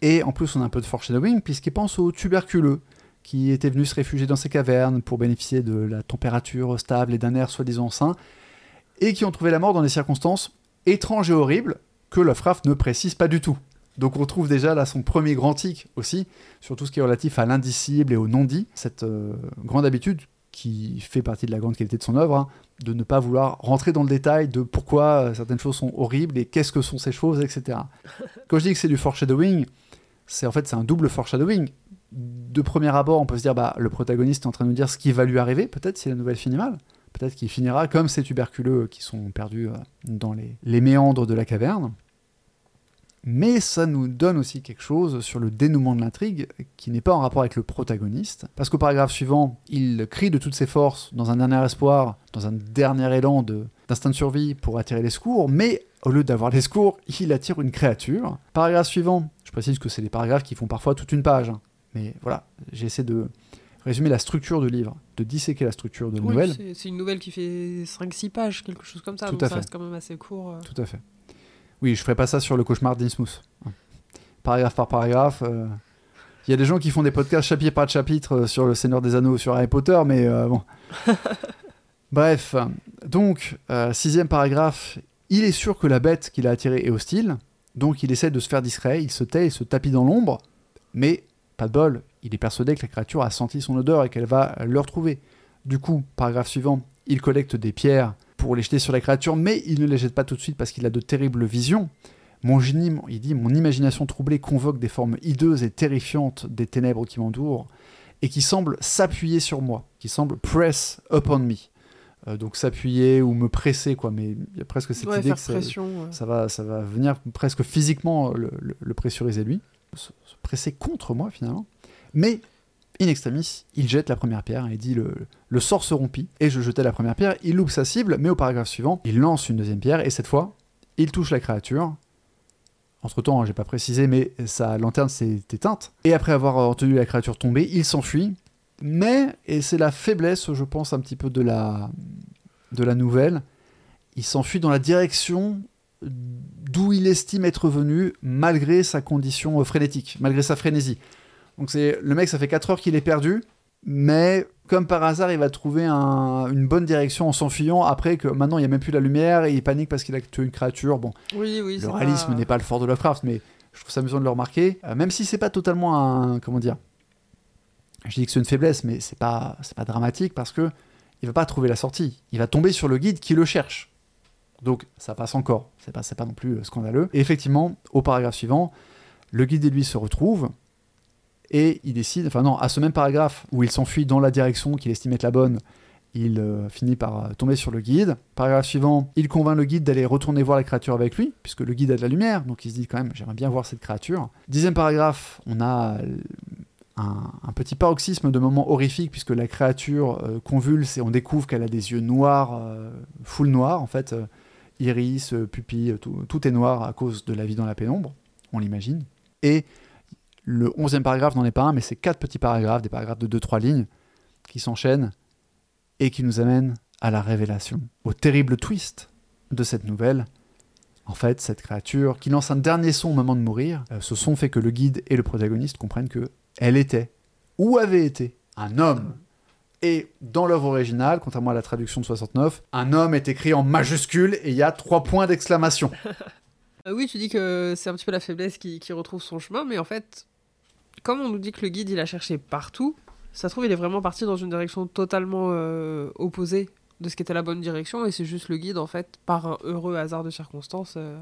Et en plus, on a un peu de foreshadowing, puisqu'il pense aux tuberculeux qui étaient venus se réfugier dans ces cavernes pour bénéficier de la température stable et d'un air soi-disant sain, et qui ont trouvé la mort dans des circonstances étranges et horribles que Lovecraft ne précise pas du tout. Donc on trouve déjà là son premier grand tic aussi, sur tout ce qui est relatif à l'indicible et au non-dit, cette euh, grande habitude qui fait partie de la grande qualité de son œuvre, hein, de ne pas vouloir rentrer dans le détail de pourquoi euh, certaines choses sont horribles et qu'est-ce que sont ces choses, etc. Quand je dis que c'est du foreshadowing, c'est en fait c'est un double foreshadowing. De premier abord, on peut se dire bah le protagoniste est en train de nous dire ce qui va lui arriver, peut-être si la nouvelle finit mal. Peut-être qu'il finira comme ces tuberculeux qui sont perdus euh, dans les, les méandres de la caverne. Mais ça nous donne aussi quelque chose sur le dénouement de l'intrigue qui n'est pas en rapport avec le protagoniste. Parce qu'au paragraphe suivant, il crie de toutes ses forces dans un dernier espoir, dans un dernier élan de- d'instinct de, survie pour attirer les secours, mais au lieu d'avoir les secours, il attire une créature. Paragraphe suivant, je précise que c'est des paragraphes qui font parfois toute une page. hein. Mais voilà, j'essaie de résumer la structure du livre, de disséquer la structure de la Oui, nouvelle. c'est- une nouvelle qui fait 5-6 pages, quelque chose comme ça. Tout donc à ça fait. reste quand même assez court. euh. Tout à fait. Oui, je ferai pas ça sur le cauchemar d'Innsmouth. Paragraphe par paragraphe. euh, Il y a des gens qui font des podcasts chapitre par chapitre euh, sur le Seigneur des Anneaux, sur Harry Potter, mais euh, bon. Bref, donc, euh, sixième paragraphe, il est sûr que la bête qu'il a attirée est hostile, donc il essaie de se faire discret, il se tait, il se tapit dans l'ombre, mais pas de bol, il est persuadé que la créature a senti son odeur et qu'elle va le retrouver. Du coup, paragraphe suivant, il collecte des pierres pour les jeter sur la créature, mais il ne les jette pas tout de suite parce qu'il a de terribles visions. Mon génie, il dit, mon imagination troublée convoque des formes hideuses et terrifiantes des ténèbres qui m'entourent et qui semblent s'appuyer sur moi, qui semblent press upon me. Euh, donc s'appuyer ou me presser, quoi, mais il y a presque cette Ouais, idée que ça, pression. ouais. ça va, ça va venir presque physiquement le, le- le pressuriser lui, se, se presser contre moi finalement. Mais in extremis, il jette la première pierre et dit le, le sort se rompit et je jetais la première pierre. Il loupe sa cible, mais au paragraphe suivant, il lance une deuxième pierre et cette fois, il touche la créature. Entre temps, j'ai pas précisé, mais sa lanterne s'est éteinte. Et après avoir entendu la créature tomber, il s'enfuit. Mais, et c'est la faiblesse, je pense, un petit peu de la, de la nouvelle, il s'enfuit dans la direction d'où il estime être venu malgré sa condition frénétique, malgré sa frénésie. Donc c'est le mec, ça fait 4 heures qu'il est perdu, mais comme par hasard, il va trouver un- une bonne direction en s'enfuyant après que maintenant il n'y a même plus la lumière et il panique parce qu'il a tué une créature. Bon, Oui, oui. le réalisme n'est pas le fort de Lovecraft, mais je trouve ça amusant de le remarquer, Euh, même si c'est pas totalement un comment dire. Je dis que c'est une faiblesse, mais c'est pas c'est pas dramatique parce que il va pas trouver la sortie. Il va tomber sur le guide qui le cherche. Donc ça passe encore. C'est pas c'est pas non plus euh, scandaleux. Et effectivement, au paragraphe suivant, le guide et lui se retrouvent et il décide, enfin non, à ce même paragraphe où il s'enfuit dans la direction qu'il estime être la bonne, il euh, finit par euh, tomber sur le guide. Paragraphe suivant, il convainc le guide d'aller retourner voir la créature avec lui, puisque le guide a de la lumière, donc il se dit quand même, j'aimerais bien voir cette créature. Dixième paragraphe, on a euh, un, petit paroxysme de moments horrifiques, puisque la créature convulse et on découvre qu'elle a des yeux noirs, full noirs, en fait, iris, pupille, tout est noir à cause de la vie dans la pénombre, on l'imagine. Et le onzième paragraphe n'en est pas un, mais c'est quatre petits paragraphes, des paragraphes de 2-3 lignes, qui s'enchaînent et qui nous amènent à la révélation, au terrible twist de cette nouvelle. En fait, cette créature qui lance un dernier son au moment de mourir, euh, ce son fait que le guide et le protagoniste comprennent que elle était, ou avait été, un homme. Et dans l'œuvre originale, contrairement à la traduction de 69, un homme est écrit en majuscule et il y a trois points d'exclamation. Euh, oui, tu dis que c'est un petit peu la faiblesse qui, qui retrouve son chemin, mais en fait, comme on nous dit que le guide il a cherché partout, ça se trouve il est vraiment parti dans une direction totalement euh, opposée de ce qui était la bonne direction, et c'est juste le guide en fait, par un heureux hasard de circonstances, euh,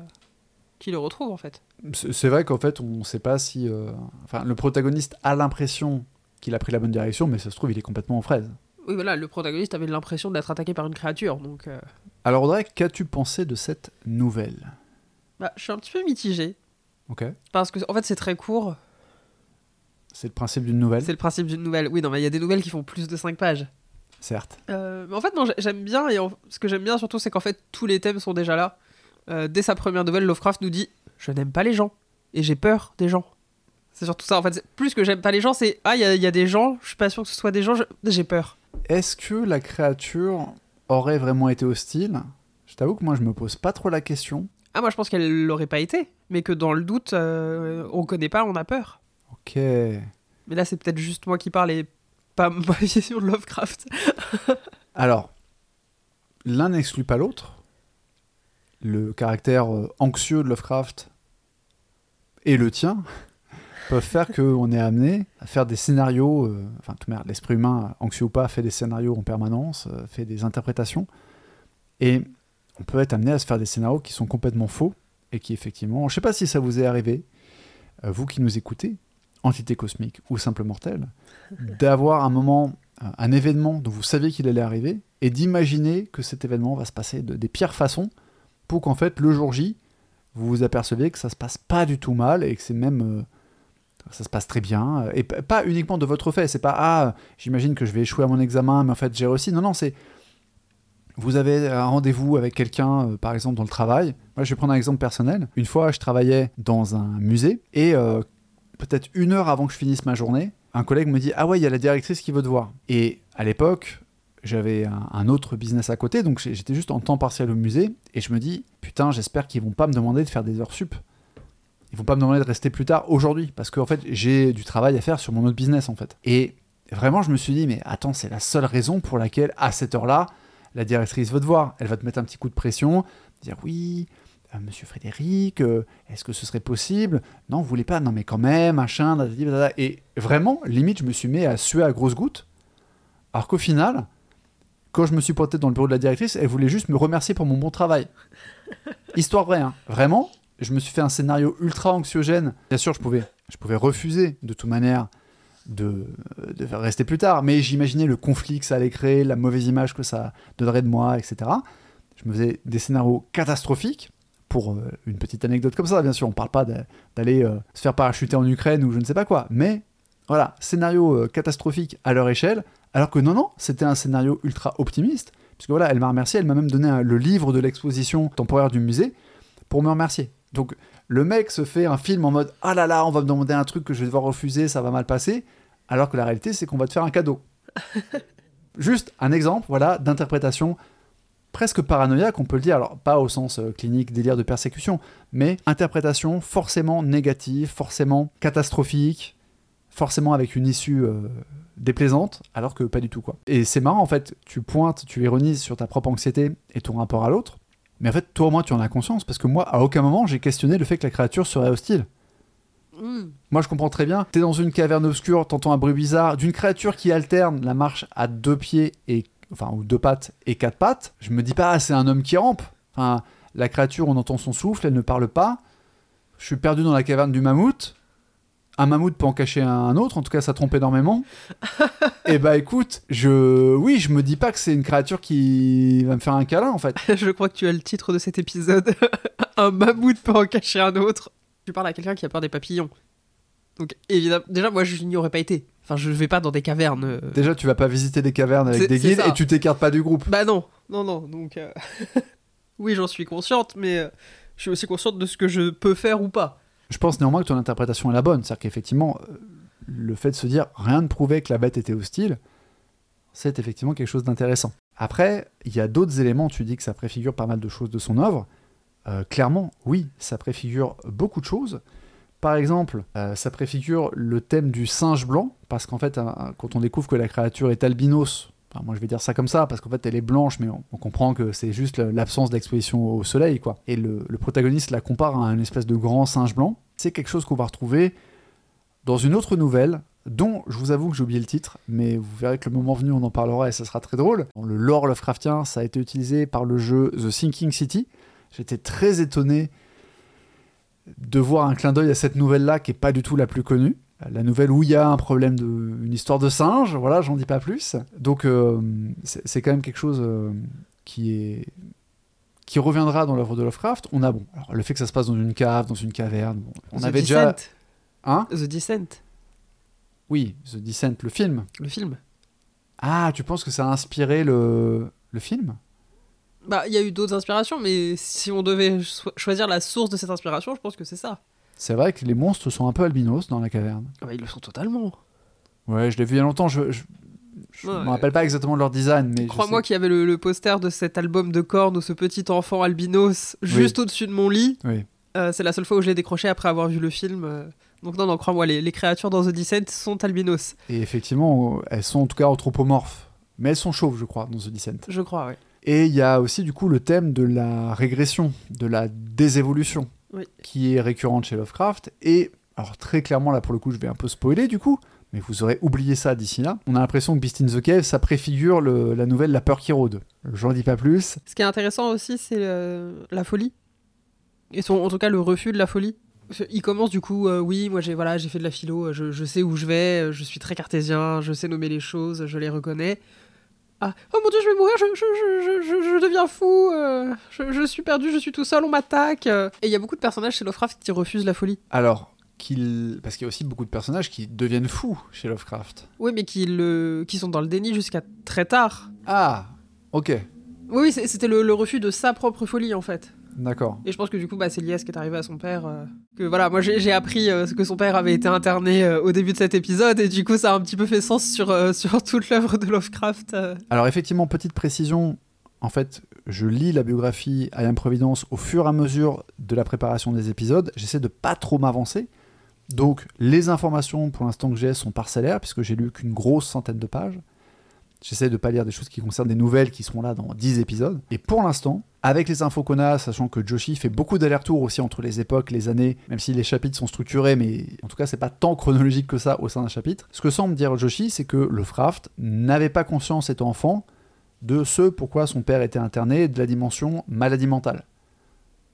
qui le retrouve en fait. C'est vrai qu'en fait, on ne sait pas si. euh, Enfin, le protagoniste a l'impression qu'il a pris la bonne direction, mais ça se trouve, il est complètement en fraise. Oui, voilà, le protagoniste avait l'impression d'être attaqué par une créature, donc Alors, Audrey, qu'as-tu pensé de cette nouvelle? Bah, je suis un petit peu mitigé. Ok. Parce que, en fait, c'est très court. C'est le principe d'une nouvelle, C'est le principe d'une nouvelle. Oui, non, mais il y a des nouvelles qui font plus de 5 pages. certes. Euh, mais en fait, non, j'ai- j'aime bien. Et en- ce que j'aime bien surtout, c'est qu'en fait, tous les thèmes sont déjà là. Euh, dès sa première nouvelle, Lovecraft nous dit Je n'aime pas les gens. Et j'ai peur des gens. C'est surtout ça. En fait, plus que j'aime pas les gens, c'est Ah, il y, a- il y a des gens, je suis pas sûr que ce soit des gens, je- j'ai peur. Est-ce que la créature aurait vraiment été hostile? Je t'avoue que moi, je me pose pas trop la question. Ah, moi, je pense qu'elle l'aurait pas été. Mais que dans le doute, euh, on connaît pas, on a peur. Ok. Mais là, c'est peut-être juste moi qui parle et pas ma vision de Lovecraft. Alors, l'un n'exclut pas l'autre. Le caractère euh, anxieux de Lovecraft et le tien peuvent faire qu'on est amené à faire des scénarios. euh, enfin, tout merde, l'esprit humain, anxieux ou pas, fait des scénarios en permanence, euh, fait des interprétations. Et on peut être amené à se faire des scénarios qui sont complètement faux et qui, effectivement, je sais pas si ça vous est arrivé, euh, vous qui nous écoutez, entité cosmique ou simple mortel, d'avoir un moment, euh, un événement dont vous saviez qu'il allait arriver et d'imaginer que cet événement va se passer de, des pires façons pour qu'en fait, le jour J, vous vous aperceviez que ça se passe pas du tout mal et que c'est même. euh, ça se passe très bien. euh, Et pas uniquement de votre fait. C'est pas Ah, j'imagine que je vais échouer à mon examen, mais en fait, j'ai réussi. Non, non, c'est. Vous avez un rendez-vous avec quelqu'un, par exemple, dans le travail. Moi, je vais prendre un exemple personnel. Une fois, je travaillais dans un musée et euh, peut-être une heure avant que je finisse ma journée, un collègue me dit Ah ouais, il y a la directrice qui veut te voir. Et à l'époque, j'avais un, autre business à côté, donc j'étais juste en temps partiel au musée, et je me dis Putain, j'espère qu'ils vont pas me demander de faire des heures sup. Ils vont pas me demander de rester plus tard aujourd'hui, parce qu'en fait, j'ai du travail à faire sur mon autre business, en fait. Et vraiment, je me suis dit Mais attends, c'est la seule raison pour laquelle, à cette heure-là, la directrice veut te voir. Elle va te mettre un petit coup de pression, dire Oui. Euh, Monsieur Frédéric, euh, est-ce que ce serait possible? Non, vous voulez pas? Non, mais quand même, machin. Et vraiment, limite, je me suis mis à suer à grosses gouttes. Alors qu'au final, quand je me suis pointé dans le bureau de la directrice, elle voulait juste me remercier pour mon bon travail. Histoire vraie, hein. Vraiment, je me suis fait un scénario ultra anxiogène. Bien sûr, je pouvais, je pouvais refuser de toute manière de, de faire rester plus tard, mais j'imaginais le conflit que ça allait créer, la mauvaise image que ça donnerait de moi, etc. Je me faisais des scénarios catastrophiques. Pour euh, une petite anecdote comme ça, bien sûr, on parle pas d'a- d'aller euh, se faire parachuter en Ukraine ou je ne sais pas quoi, mais voilà, scénario euh, catastrophique à leur échelle, alors que non, non, c'était un scénario ultra optimiste, puisque voilà, elle m'a remercié, elle m'a même donné un- le livre de l'exposition temporaire du musée pour me remercier. Donc le mec se fait un film en mode ah là là, on va me demander un truc que je vais devoir refuser, ça va mal passer, alors que la réalité c'est qu'on va te faire un cadeau. Juste un exemple, voilà, d'interprétation presque paranoïaque, on peut le dire, alors pas au sens euh, clinique, délire de persécution, mais interprétation forcément négative, forcément catastrophique, forcément avec une issue euh, déplaisante, alors que pas du tout quoi. Et c'est marrant en fait, tu pointes, tu ironises sur ta propre anxiété et ton rapport à l'autre, mais en fait toi au moins tu en as conscience, parce que moi à aucun moment j'ai questionné le fait que la créature serait hostile. Hmm. Moi je comprends très bien, t'es dans une caverne obscure, t'entends un bruit bizarre d'une créature qui alterne la marche à deux pieds et enfin ou deux pattes et quatre pattes. Je me dis pas ah, c'est un homme qui rampe. Enfin, la créature on entend son souffle, elle ne parle pas. Je suis perdu dans la caverne du mammouth. Un mammouth peut en cacher un autre, en tout cas ça trompe énormément. et bah écoute, je oui, je me dis pas que c'est une créature qui va me faire un câlin en fait. Je crois que tu as le titre de cet épisode. un mammouth peut en cacher un autre. Tu parles à quelqu'un qui a peur des papillons. Donc évidemment, déjà moi je n'y aurais pas été. Enfin je vais pas dans des cavernes. euh. Déjà, tu vas pas visiter des cavernes avec des c'est guides ça. et tu t'écartes pas du groupe. Bah non, non, non. Donc euh, oui j'en suis consciente, mais euh, je suis aussi consciente de ce que je peux faire ou pas. Je pense néanmoins que ton interprétation est la bonne. C'est-à-dire qu'effectivement, euh, le fait de se dire rien ne prouvait que la bête était hostile, c'est effectivement quelque chose d'intéressant. Après, il y a d'autres éléments. Tu dis que ça préfigure pas mal de choses de son œuvre. Euh, clairement, oui, ça préfigure beaucoup de choses. Par exemple, euh, ça préfigure le thème du singe blanc, parce qu'en fait, un- quand on découvre que la créature est albinos, moi, je vais dire ça comme ça, parce qu'en fait, elle est blanche, mais on, comprend que c'est juste l'absence d'exposition au soleil, quoi. Et le, le protagoniste la compare à une espèce de grand singe blanc. C'est quelque chose qu'on va retrouver dans une autre nouvelle, dont je vous avoue que j'ai oublié le titre, mais vous verrez que le moment venu, on en parlera et ça sera très drôle. Dans le lore Lovecraftien, ça a été utilisé par le jeu The Sinking City. J'étais très étonné de voir un clin d'œil à cette nouvelle-là, qui est pas du tout la plus connue. La nouvelle où il y a un problème de une histoire de singe voilà j'en dis pas plus. Donc euh, c'est quand même quelque chose euh, qui est qui reviendra dans l'œuvre de Lovecraft. On a bon alors, le fait que ça se passe dans une cave dans une caverne bon, on The avait déjà Descent. hein The Descent, oui The Descent le film. Le film. ah tu penses que ça a inspiré le le film? Bah, il y a eu d'autres inspirations, mais si on devait cho- choisir la source de cette inspiration, je pense que c'est ça. c'est vrai que les monstres sont un peu albinos dans la caverne Ah bah, ils le sont totalement. ouais je l'ai vu il y a longtemps je je, je Ouais. me rappelle pas exactement de leur design mais je Crois-moi qu'il y avait le, le poster de cet album de cornes où ce petit enfant albinos juste au-dessus de mon lit. oui Euh, c'est la seule fois où je l'ai décroché après avoir vu le film. euh. Donc non, non, crois-moi, les, les créatures dans The Descent sont albinos. et effectivement elles sont en tout cas anthropomorphes mais elles sont chauves je crois dans The Descent Je crois, ouais. Et il y a aussi du coup le thème de la régression, de la désévolution, Oui. qui est récurrente chez Lovecraft. Et alors très clairement là pour le coup je vais un peu spoiler du coup, mais vous aurez oublié ça d'ici là. On a l'impression que Beast in the Cave ça préfigure le- la nouvelle La peur qui rôde. J'en dis pas plus. Ce qui est intéressant aussi, c'est la folie. Et son, en tout cas, le refus de la folie. Il commence du coup, euh, oui, moi j'ai voilà, j'ai fait de la philo, je, je sais où je vais, je suis très cartésien, je sais nommer les choses, je les reconnais. Ah, oh mon dieu, je vais mourir, je, je, je, je, je deviens fou, euh, je, je suis perdu, je suis tout seul, on m'attaque. Et il y a beaucoup de personnages chez Lovecraft qui refusent la folie. Alors qu'il parce qu'il y a aussi beaucoup de personnages qui deviennent fous chez Lovecraft. Oui, mais qui, le, qui sont dans le déni jusqu'à très tard. Ah, ok, Oui, c'était le, le refus de sa propre folie en fait. D'accord. Et je pense que du coup, bah, c'est lié à ce qui est arrivé à son père. euh, que voilà, moi j'ai appris euh, que son père avait été interné euh, au début de cet épisode, et du coup, ça a un petit peu fait sens sur, sur toute l'œuvre de Lovecraft. Alors effectivement, petite précision, en fait, je lis la biographie I Am Providence au fur et à mesure de la préparation des épisodes. J'essaie de pas trop m'avancer. Donc les informations pour l'instant que j'ai sont parcellaires, puisque j'ai lu qu'une grosse centaine de pages. J'essaie de pas lire des choses qui concernent des nouvelles qui seront là dans 10 épisodes. Et pour l'instant, avec les infos qu'on a, sachant que Joshi fait beaucoup d'allers-retours aussi entre les époques, les années, même si les chapitres sont structurés, mais en tout cas c'est pas tant chronologique que ça au sein d'un chapitre. Ce que semble dire Joshi, c'est que Lovecraft n'avait pas conscience étant enfant de ce pourquoi son père était interné, de la dimension maladie mentale.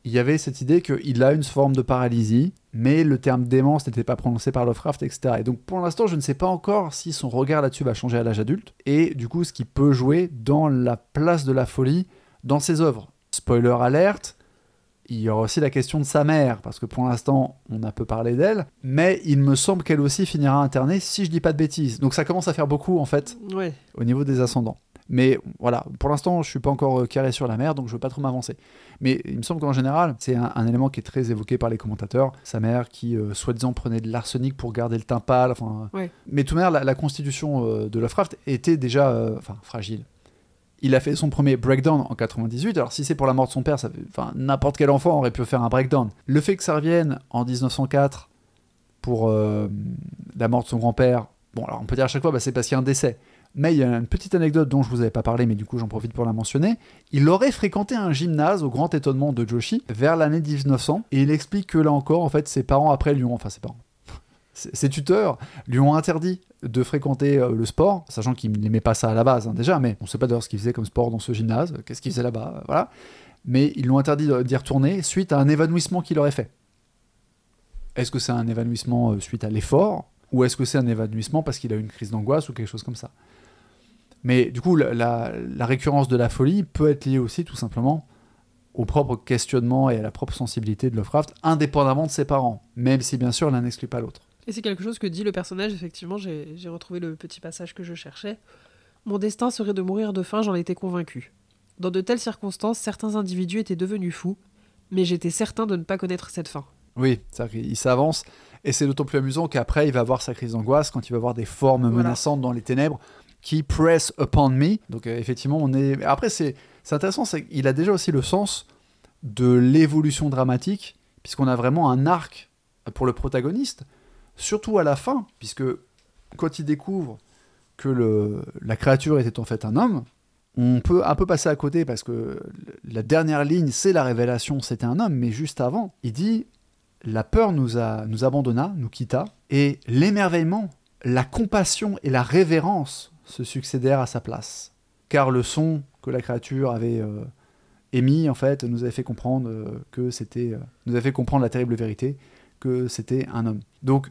Il y avait cette idée qu'il a une forme de paralysie, mais le terme démence n'était pas prononcé par Lovecraft, etc. Et donc pour l'instant, je ne sais pas encore si son regard là-dessus va changer à l'âge adulte, et du coup ce qui peut jouer dans la place de la folie dans ses œuvres. Spoiler alerte, il y aura aussi la question de sa mère, parce que pour l'instant, on a peu parlé d'elle, mais il me semble qu'elle aussi finira internée, si je dis pas de bêtises. Donc ça commence à faire beaucoup, en fait, Ouais. au niveau des ascendants. Mais voilà, pour l'instant, je suis pas encore euh, carré sur la mère, donc je veux pas trop m'avancer. Mais il me semble qu'en général, c'est un, un élément qui est très évoqué par les commentateurs. Sa mère qui, euh, soi-disant, prenait de l'arsenic pour garder le teint pâle. Enfin, Ouais. Mais tout de même, la, la constitution euh, de Lovecraft était déjà euh, enfin, fragile. Il a fait son premier breakdown en 98. Alors si c'est pour la mort de son père, ça fait- enfin, n'importe quel enfant aurait pu faire un breakdown. Le fait que ça revienne en 1904 pour la mort de son grand-père, bon alors on peut dire à chaque fois bah, c'est parce qu'il y a un décès. Mais il y a une petite anecdote dont je vous avais pas parlé, mais du coup j'en profite pour la mentionner. Il aurait fréquenté un gymnase au grand étonnement de Joshi vers l'année 1900 et il explique que là encore en fait ses parents après lui ont, enfin ses parents, ses tuteurs lui ont interdit de fréquenter euh, le sport, sachant qu'il n'aimait pas ça à la base hein, déjà, mais on sait pas d'ailleurs ce qu'il faisait comme sport dans ce gymnase, qu'est-ce qu'il faisait là-bas, euh, voilà. Mais ils l'ont interdit d'y retourner suite à un évanouissement qu'il aurait fait. Est-ce que c'est un évanouissement euh, suite à l'effort ou est-ce que c'est un évanouissement parce qu'il a eu une crise d'angoisse ou quelque chose comme ça? Mais du coup, la, la- la récurrence de la folie peut être liée aussi tout simplement au propre questionnement et à la propre sensibilité de Lovecraft, indépendamment de ses parents, même si bien sûr l'un n'exclut pas l'autre. Et c'est quelque chose que dit le personnage, effectivement, j'ai retrouvé le petit passage que je cherchais. Mon destin serait de mourir de faim, j'en étais convaincu. Dans de telles circonstances, certains individus étaient devenus fous, mais j'étais certain de ne pas connaître cette fin. Oui, qu'il s'avance, et c'est d'autant plus amusant qu'après, il va avoir sa crise d'angoisse quand il va voir des formes Voilà. menaçantes dans les ténèbres qui press upon me. Donc euh, effectivement, on est. Après, c'est intéressant, c'est qu'il a déjà aussi le sens de l'évolution dramatique, puisqu'on a vraiment un arc pour le protagoniste, surtout à la fin, puisque quand il découvre que le, la créature était en fait un homme, on peut un peu passer à côté parce que la dernière ligne, c'est la révélation, c'était un homme, mais juste avant, il dit La peur nous, a, nous abandonna, nous quitta, et l'émerveillement, la compassion et la révérence se succédèrent à sa place. Car le son que la créature avait euh, émis, en fait, nous avait fait comprendre euh, que c'était. euh, nous avait fait comprendre la terrible vérité que c'était un homme. Donc,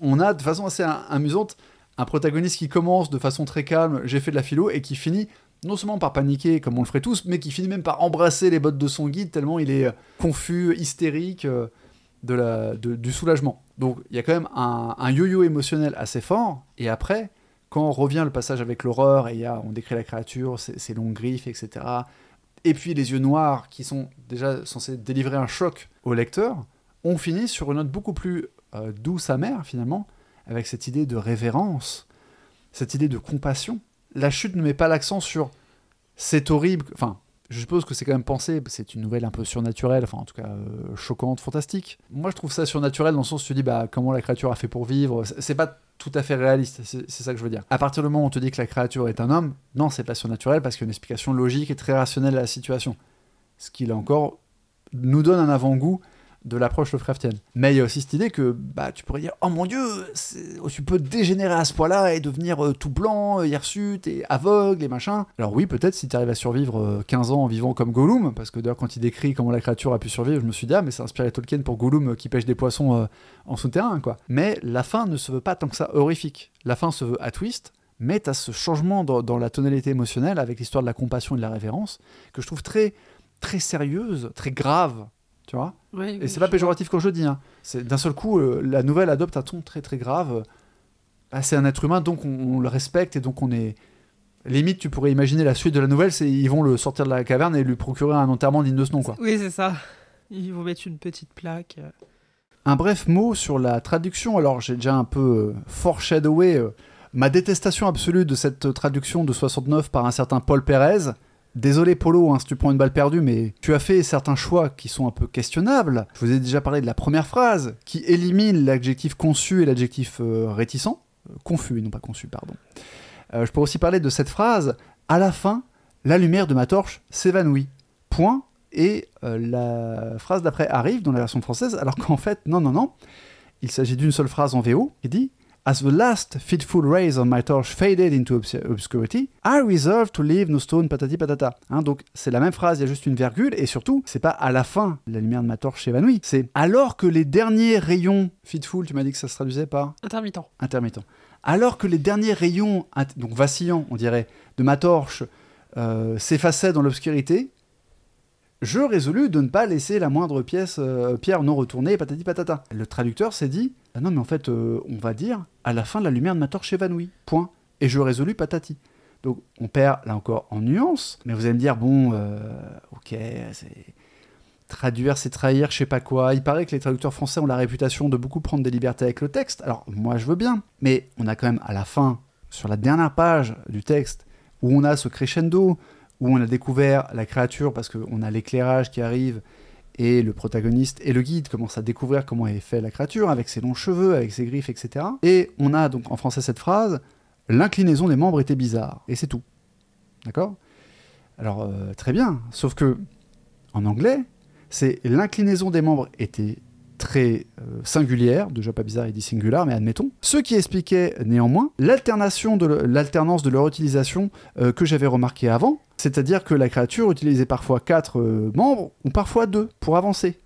on a de façon assez amusante un protagoniste qui commence de façon très calme, j'ai fait de la philo, et qui finit non seulement par paniquer comme on le ferait tous, mais qui finit même par embrasser les bottes de son guide tellement il est confus, hystérique, de la, de- du soulagement. Donc il y a quand même un yo-yo émotionnel assez fort, et après, quand revient le passage avec l'horreur, et y a, on décrit la créature, ses, ses longues griffes, etc., et puis les yeux noirs qui sont déjà censés délivrer un choc au lecteur, on finit sur une note beaucoup plus euh, douce, amère finalement, avec cette idée de révérence, cette idée de compassion. La chute ne met pas l'accent sur c'est horrible, enfin, je suppose que c'est quand même pensé, c'est une nouvelle un peu surnaturelle, enfin en tout cas euh, choquante, fantastique. Moi je trouve ça surnaturel dans le sens où tu dis bah comment la créature a fait pour vivre, C'est- pas tout à fait réaliste, c'est ça que je veux dire. À partir du moment où on te dit que la créature est un homme, non c'est pas surnaturel parce qu'il y a une explication logique et très rationnelle à la situation. Ce qui là encore nous donne un avant-goût de l'approche Lovecraftienne. Mais il y a aussi cette idée que bah, tu pourrais dire Oh mon dieu, c'est- tu peux dégénérer à ce point-là et devenir euh, tout blanc, euh, hirsute et aveugle et machin. Alors, oui, peut-être si tu arrives à survivre euh, 15 ans en vivant comme Gollum, parce que d'ailleurs, quand il décrit comment la créature a pu survivre, je me suis dit Ah, mais c'est inspiré Tolkien pour Gollum euh, qui pêche des poissons en souterrain, quoi. Mais la fin ne se veut pas tant que ça horrifique. La fin se veut à twist. Mais tu as ce changement dans, dans la tonalité émotionnelle avec l'histoire de la compassion et de la révérence que je trouve très, très sérieuse, très grave, tu vois. Et c'est pas péjoratif quand je le dis. Hein. C'est d'un seul coup, euh, la nouvelle adopte un ton très très grave. Bah, c'est un être humain, donc on, on le respecte et donc on est. Limite, tu pourrais imaginer la suite de la nouvelle, c'est ils vont le sortir de la caverne et lui procurer un enterrement digne de ce nom, quoi. Oui, c'est ça. Ils vont mettre une petite plaque. euh. Un bref mot sur la traduction. Alors, j'ai déjà un peu euh, foreshadowé ma détestation absolue de cette traduction de 69 par un certain Paul Pérez. Désolé Polo, hein, si tu prends une balle perdue, mais tu as fait certains choix qui sont un peu questionnables. Je vous ai déjà parlé de la première phrase, qui élimine l'adjectif conçu et l'adjectif euh, réticent. Euh, confus et non pas conçu, pardon. Euh, je peux aussi parler de cette phrase. À la fin, la lumière de ma torche s'évanouit. Point. Et la phrase d'après arrive dans la version française, alors qu'en fait, non, non, non. Il s'agit d'une seule phrase en VO qui dit As the last fitful rays of my torch faded into obs- obscurity, I resolved to leave no stone patati patata. Hein, donc c'est la même phrase, il y a juste une virgule, et surtout, c'est pas à la fin, la lumière de ma torche s'évanouit, c'est alors que les derniers rayons, fitful, tu m'as dit que ça se traduisait par Intermittent. intermittent. Alors que les derniers rayons, donc vacillants, on dirait, de ma torche euh, s'effaçaient dans l'obscurité, je résolus de ne pas laisser la moindre pièce, euh, pierre non retournée, patati patata. Le traducteur s'est dit, ah non mais en fait, euh, on va dire, à la fin la lumière de ma torche s'évanouit, point. Et je résolus patati. Donc on perd là encore en nuance, mais vous allez me dire, bon, euh, ok, c'est... Traduire, c'est trahir, je sais pas quoi. Il paraît que les traducteurs français ont la réputation de beaucoup prendre des libertés avec le texte. Alors, moi, je veux bien. Mais on a quand même, à la fin, sur la dernière page du texte, où on a ce crescendo, où on a découvert la créature parce qu'on a l'éclairage qui arrive, et le protagoniste et le guide commencent à découvrir comment est fait la créature, avec ses longs cheveux, avec ses griffes, etc. Et on a donc en français cette phrase L'inclinaison des membres était bizarre. Et c'est tout. D'accord? Alors, euh, très bien. Sauf que, en anglais, c'est l'inclinaison des membres était très euh, singulière, déjà pas bizarre, il dit singular, mais admettons. Ce qui expliquait néanmoins l'alternance de leur utilisation euh, que j'avais remarqué avant, c'est-à-dire que la créature utilisait parfois quatre euh, membres ou parfois deux pour avancer.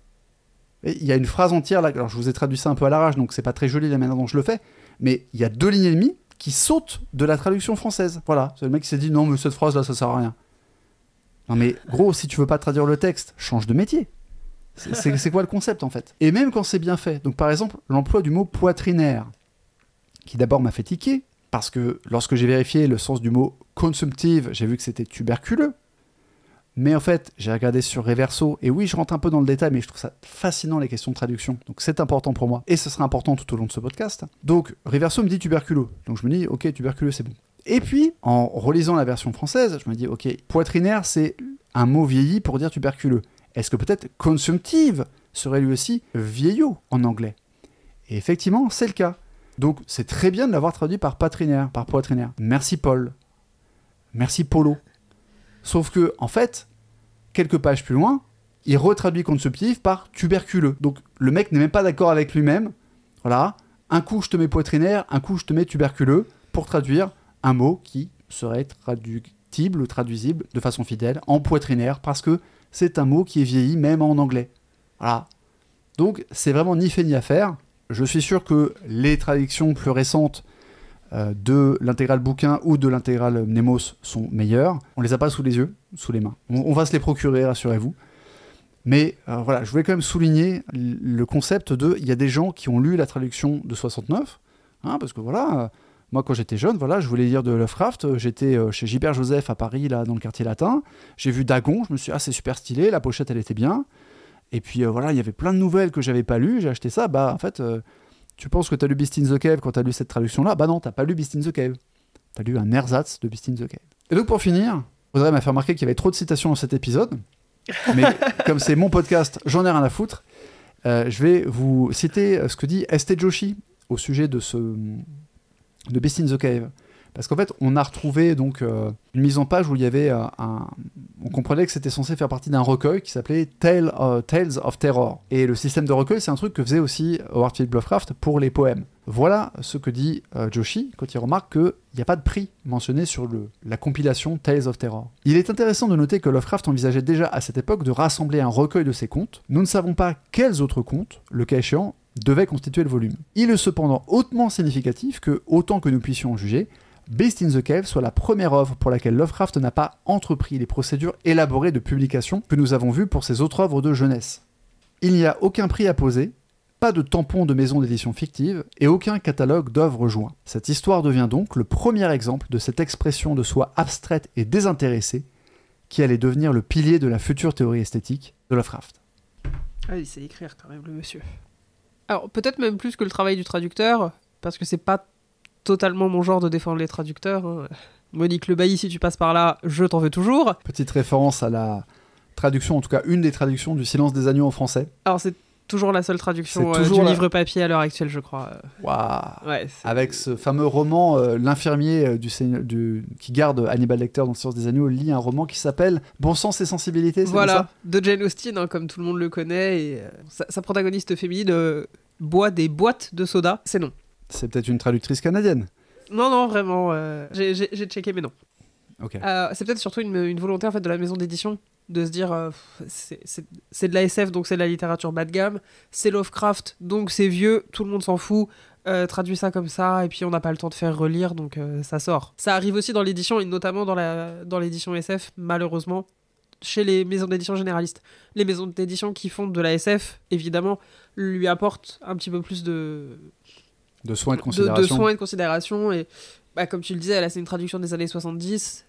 Il y a une phrase entière là, alors je vous ai traduit ça un peu à l'arrache, donc c'est pas très joli la manière dont je le fais, mais il y a deux lignes et demie qui sautent de la traduction française. Voilà, c'est le mec qui s'est dit non mais cette phrase là ça sert à rien. Non mais gros, si tu veux pas traduire le texte, change de métier. C'est quoi le concept en fait? Et même quand c'est bien fait, donc par exemple l'emploi du mot poitrinaire, qui d'abord m'a fait tiquer, parce que lorsque j'ai vérifié le sens du mot consumptive, j'ai vu que c'était tuberculeux. Mais en fait, j'ai regardé sur Reverso, et oui, je rentre un peu dans le détail, mais je trouve ça fascinant les questions de traduction. Donc c'est important pour moi, et ce sera important tout au long de ce podcast. Donc Reverso me dit tuberculeux, donc je me dis, ok, tuberculeux, c'est bon. Et puis, en relisant la version française, je me dis, ok, poitrinaire, c'est un mot vieilli pour dire tuberculeux. Est-ce que peut-être consumptive serait lui aussi vieillot en anglais? Et effectivement, c'est le cas. Donc c'est très bien de l'avoir traduit par patrinaire, par poitrinaire. Merci Paul. Merci Polo. Sauf que, en fait, quelques pages plus loin, il retraduit consubstantif par tuberculeux. Donc le mec n'est même pas d'accord avec lui-même. Voilà. Un coup je te mets poitrinaire, un coup je te mets tuberculeux pour traduire un mot qui serait traductible ou traduisible de façon fidèle en poitrinaire parce que c'est un mot qui est vieilli même en anglais. Voilà. Donc c'est vraiment ni fait ni à faire. Je suis sûr que les traductions plus récentes euh, de l'intégral bouquin ou de l'intégral Nemos sont meilleures. On les a pas sous les yeux, sous les mains. On, va se les procurer, rassurez-vous. Mais euh, voilà, je voulais quand même souligner le concept de il y a des gens qui ont lu la traduction de 69, hein, parce que voilà, euh, moi quand j'étais jeune, voilà, je voulais lire de Lovecraft, j'étais chez Gilbert Joseph à Paris, là, dans le quartier latin, j'ai vu Dagon, je me suis dit, ah c'est super stylé, la pochette elle était bien, et puis voilà, il y avait plein de nouvelles que j'avais pas lues, j'ai acheté ça, bah en fait, tu penses que tu as lu Beast in the Cave quand tu as lu cette traduction-là? Bah non, t'as pas lu Beast in the Cave. Tu as lu un ersatz de Beast in the Cave. Et donc pour finir, Audrey m'a fait remarquer qu'il y avait trop de citations dans cet épisode. Mais comme c'est mon podcast, j'en ai rien à foutre. Euh, je vais vous citer euh, ce que dit Estée Joshi au sujet de, ce, de Beast in the Cave. Parce qu'en fait, on a retrouvé donc euh, une mise en page où il y avait euh, un. On comprenait que c'était censé faire partie d'un recueil qui s'appelait euh, Tales of Terror. Et le système de recueil, c'est un truc que faisait aussi Howard Philip Lovecraft pour les poèmes. Voilà ce que dit Joshi quand il remarque qu'il n'y a pas de prix mentionné sur le, la compilation Tales of Terror. Il est intéressant de noter que Lovecraft envisageait déjà à cette époque de rassembler un recueil de ses contes. Nous ne savons pas quels autres contes, le cas échéant, devaient constituer le volume. Il est cependant hautement significatif que, autant que nous puissions en juger, Beast in the Cave soit la première œuvre pour laquelle Lovecraft n'a pas entrepris les procédures élaborées de publication que nous avons vues pour ses autres œuvres de jeunesse. Il n'y a aucun prix à poser, pas de tampon de maison d'édition fictive et aucun catalogue d'œuvres joints. Cette histoire devient donc le premier exemple de cette expression de soi abstraite et désintéressée qui allait devenir le pilier de la future théorie esthétique de Lovecraft. Ah, il sait écrire quand même, le monsieur. Alors, peut-être même plus que le travail du traducteur, parce que c'est pas totalement mon genre de défendre les traducteurs. Hein. Monique Le Bailly, si tu passes par là, je t'en veux toujours. Petite référence à la traduction, en tout cas une des traductions du Silence des agneaux en français. Alors c'est toujours la seule traduction euh, du livre papier à l'heure actuelle, je crois. Waouh Avec ce fameux roman, euh, l'infirmier euh, du, qui garde Hannibal Lecter dans le Silence des agneaux lit un roman qui s'appelle Bon sens et sensibilité. Voilà, de Jane Austen, hein, comme tout le monde le connaît, et sa, protagoniste féminine boit des boîtes de soda. C'est non. C'est peut-être une traductrice canadienne. Non, non, vraiment. Euh, j'ai checké, mais non. Euh, c'est peut-être surtout une, volonté en fait de la maison d'édition de se dire euh, c'est de la SF donc c'est de la littérature bas de gamme, c'est Lovecraft donc c'est vieux, tout le monde s'en fout, traduit ça comme ça et puis on n'a pas le temps de faire relire donc ça sort. Ça arrive aussi dans l'édition et notamment dans l'édition dans SF malheureusement chez les maisons d'édition généralistes. Les maisons d'édition qui font de la SF évidemment lui apportent un petit peu plus de de soins et de considération. De, soins et de considération. Et bah, comme tu le disais, là, c'est une traduction des années 70.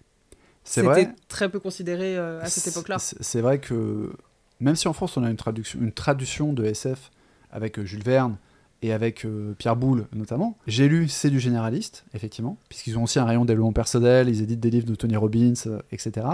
C'était très peu considéré euh, à cette époque-là. C'est vrai que même si en France on a une traduction, une traduction de SF avec euh, Jules Verne et avec euh, Pierre Boulle notamment, j'ai lu C'est du généraliste, effectivement, puisqu'ils ont aussi un rayon développement personnel, ils éditent des livres de Tony Robbins, etc.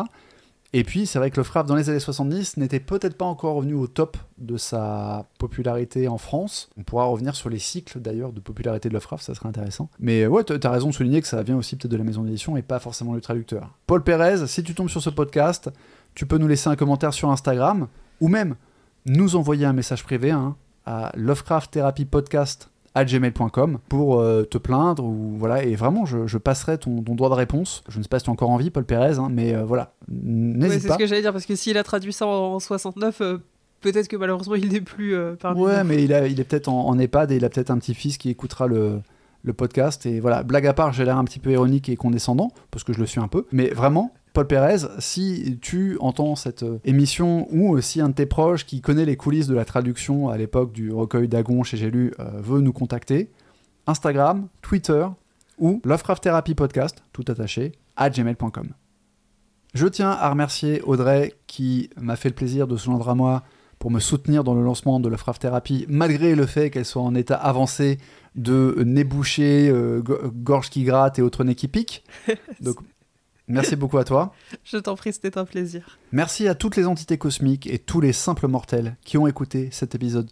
Et puis, c'est vrai que Lovecraft, dans les années 70, n'était peut-être pas encore revenu au top de sa popularité en France. On pourra revenir sur les cycles, d'ailleurs, de popularité de Lovecraft, ça serait intéressant. Mais ouais, t'as raison de souligner que ça vient aussi peut-être de la maison d'édition et pas forcément le traducteur. Paul Pérez, si tu tombes sur ce podcast, tu peux nous laisser un commentaire sur Instagram, ou même nous envoyer un message privé hein, à Lovecraft Therapy Podcast gmail.com pour euh, te plaindre ou voilà. Et vraiment je, passerai ton, droit de réponse. Je ne sais pas si tu as encore envie Paul Pérez hein, mais euh, voilà. N'hésite c'est ce que j'allais dire parce que s'il a traduit ça en, 69 euh, peut-être que malheureusement il n'est plus parmi ouais mais il, a, il est peut-être en, EHPAD et il a peut-être un petit-fils qui écoutera le, le podcast. Et voilà. Blague à part j'ai l'air un petit peu ironique et condescendant parce que je le suis un peu. Mais vraiment Paul Pérez, si tu entends cette euh, émission ou si un de tes proches qui connaît les coulisses de la traduction à l'époque du recueil d'Agon chez J'ai lu euh, veut nous contacter, Instagram, Twitter ou Lovecraft Therapy Podcast, tout attaché, à gmail.com. Je tiens à remercier Audrey qui m'a fait le plaisir de se joindre à moi pour me soutenir dans le lancement de Lovecraft Therapy, malgré le fait qu'elle soit en état avancé de nez bouché, euh, gorge qui gratte et autres nez qui piquent. Donc Merci beaucoup à toi. Je t'en prie, c'était un plaisir. Merci à toutes les entités cosmiques et tous les simples mortels qui ont écouté cet épisode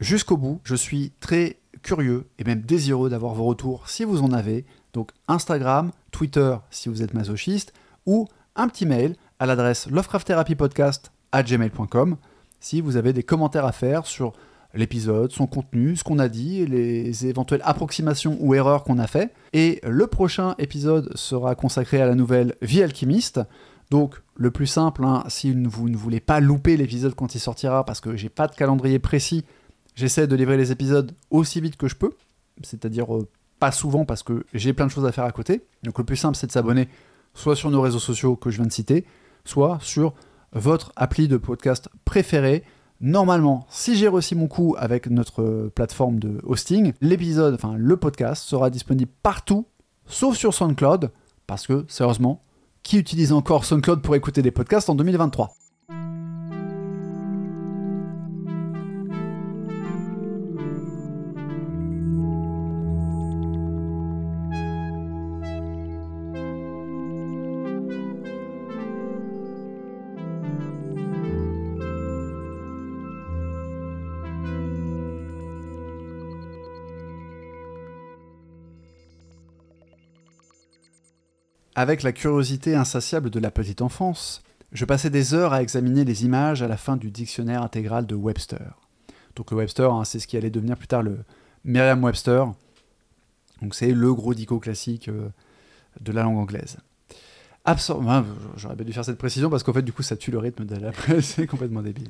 jusqu'au bout. Je suis très curieux et même désireux d'avoir vos retours si vous en avez. Donc Instagram, Twitter si vous êtes masochiste, ou un petit mail à l'adresse lovecrafttherapypodcast@gmail.com si vous avez des commentaires à faire sur l'épisode, son contenu, ce qu'on a dit, les éventuelles approximations ou erreurs qu'on a fait. Et le prochain épisode sera consacré à la nouvelle Vie alchimiste. Donc le plus simple, hein, si vous ne voulez pas louper l'épisode quand il sortira, parce que j'ai pas de calendrier précis, j'essaie de livrer les épisodes aussi vite que je peux, c'est-à-dire euh, pas souvent parce que j'ai plein de choses à faire à côté. Donc le plus simple, c'est de s'abonner soit sur nos réseaux sociaux que je viens de citer, soit sur votre appli de podcast préféré. Normalement, si j'ai réussi mon coup avec notre plateforme de hosting, l'épisode, enfin le podcast sera disponible partout, sauf sur SoundCloud, parce que sérieusement, qui utilise encore SoundCloud pour écouter des podcasts en 2023 Avec la curiosité insatiable de la petite enfance, je passais des heures à examiner les images à la fin du dictionnaire intégral de Webster. Donc le Webster, hein, c'est ce qui allait devenir plus tard le Merriam-Webster. Donc c'est le gros dico classique euh, de la langue anglaise. Absor J'aurais bien dû faire cette précision parce qu'en fait, du coup, ça tue le rythme de la c'est complètement débile.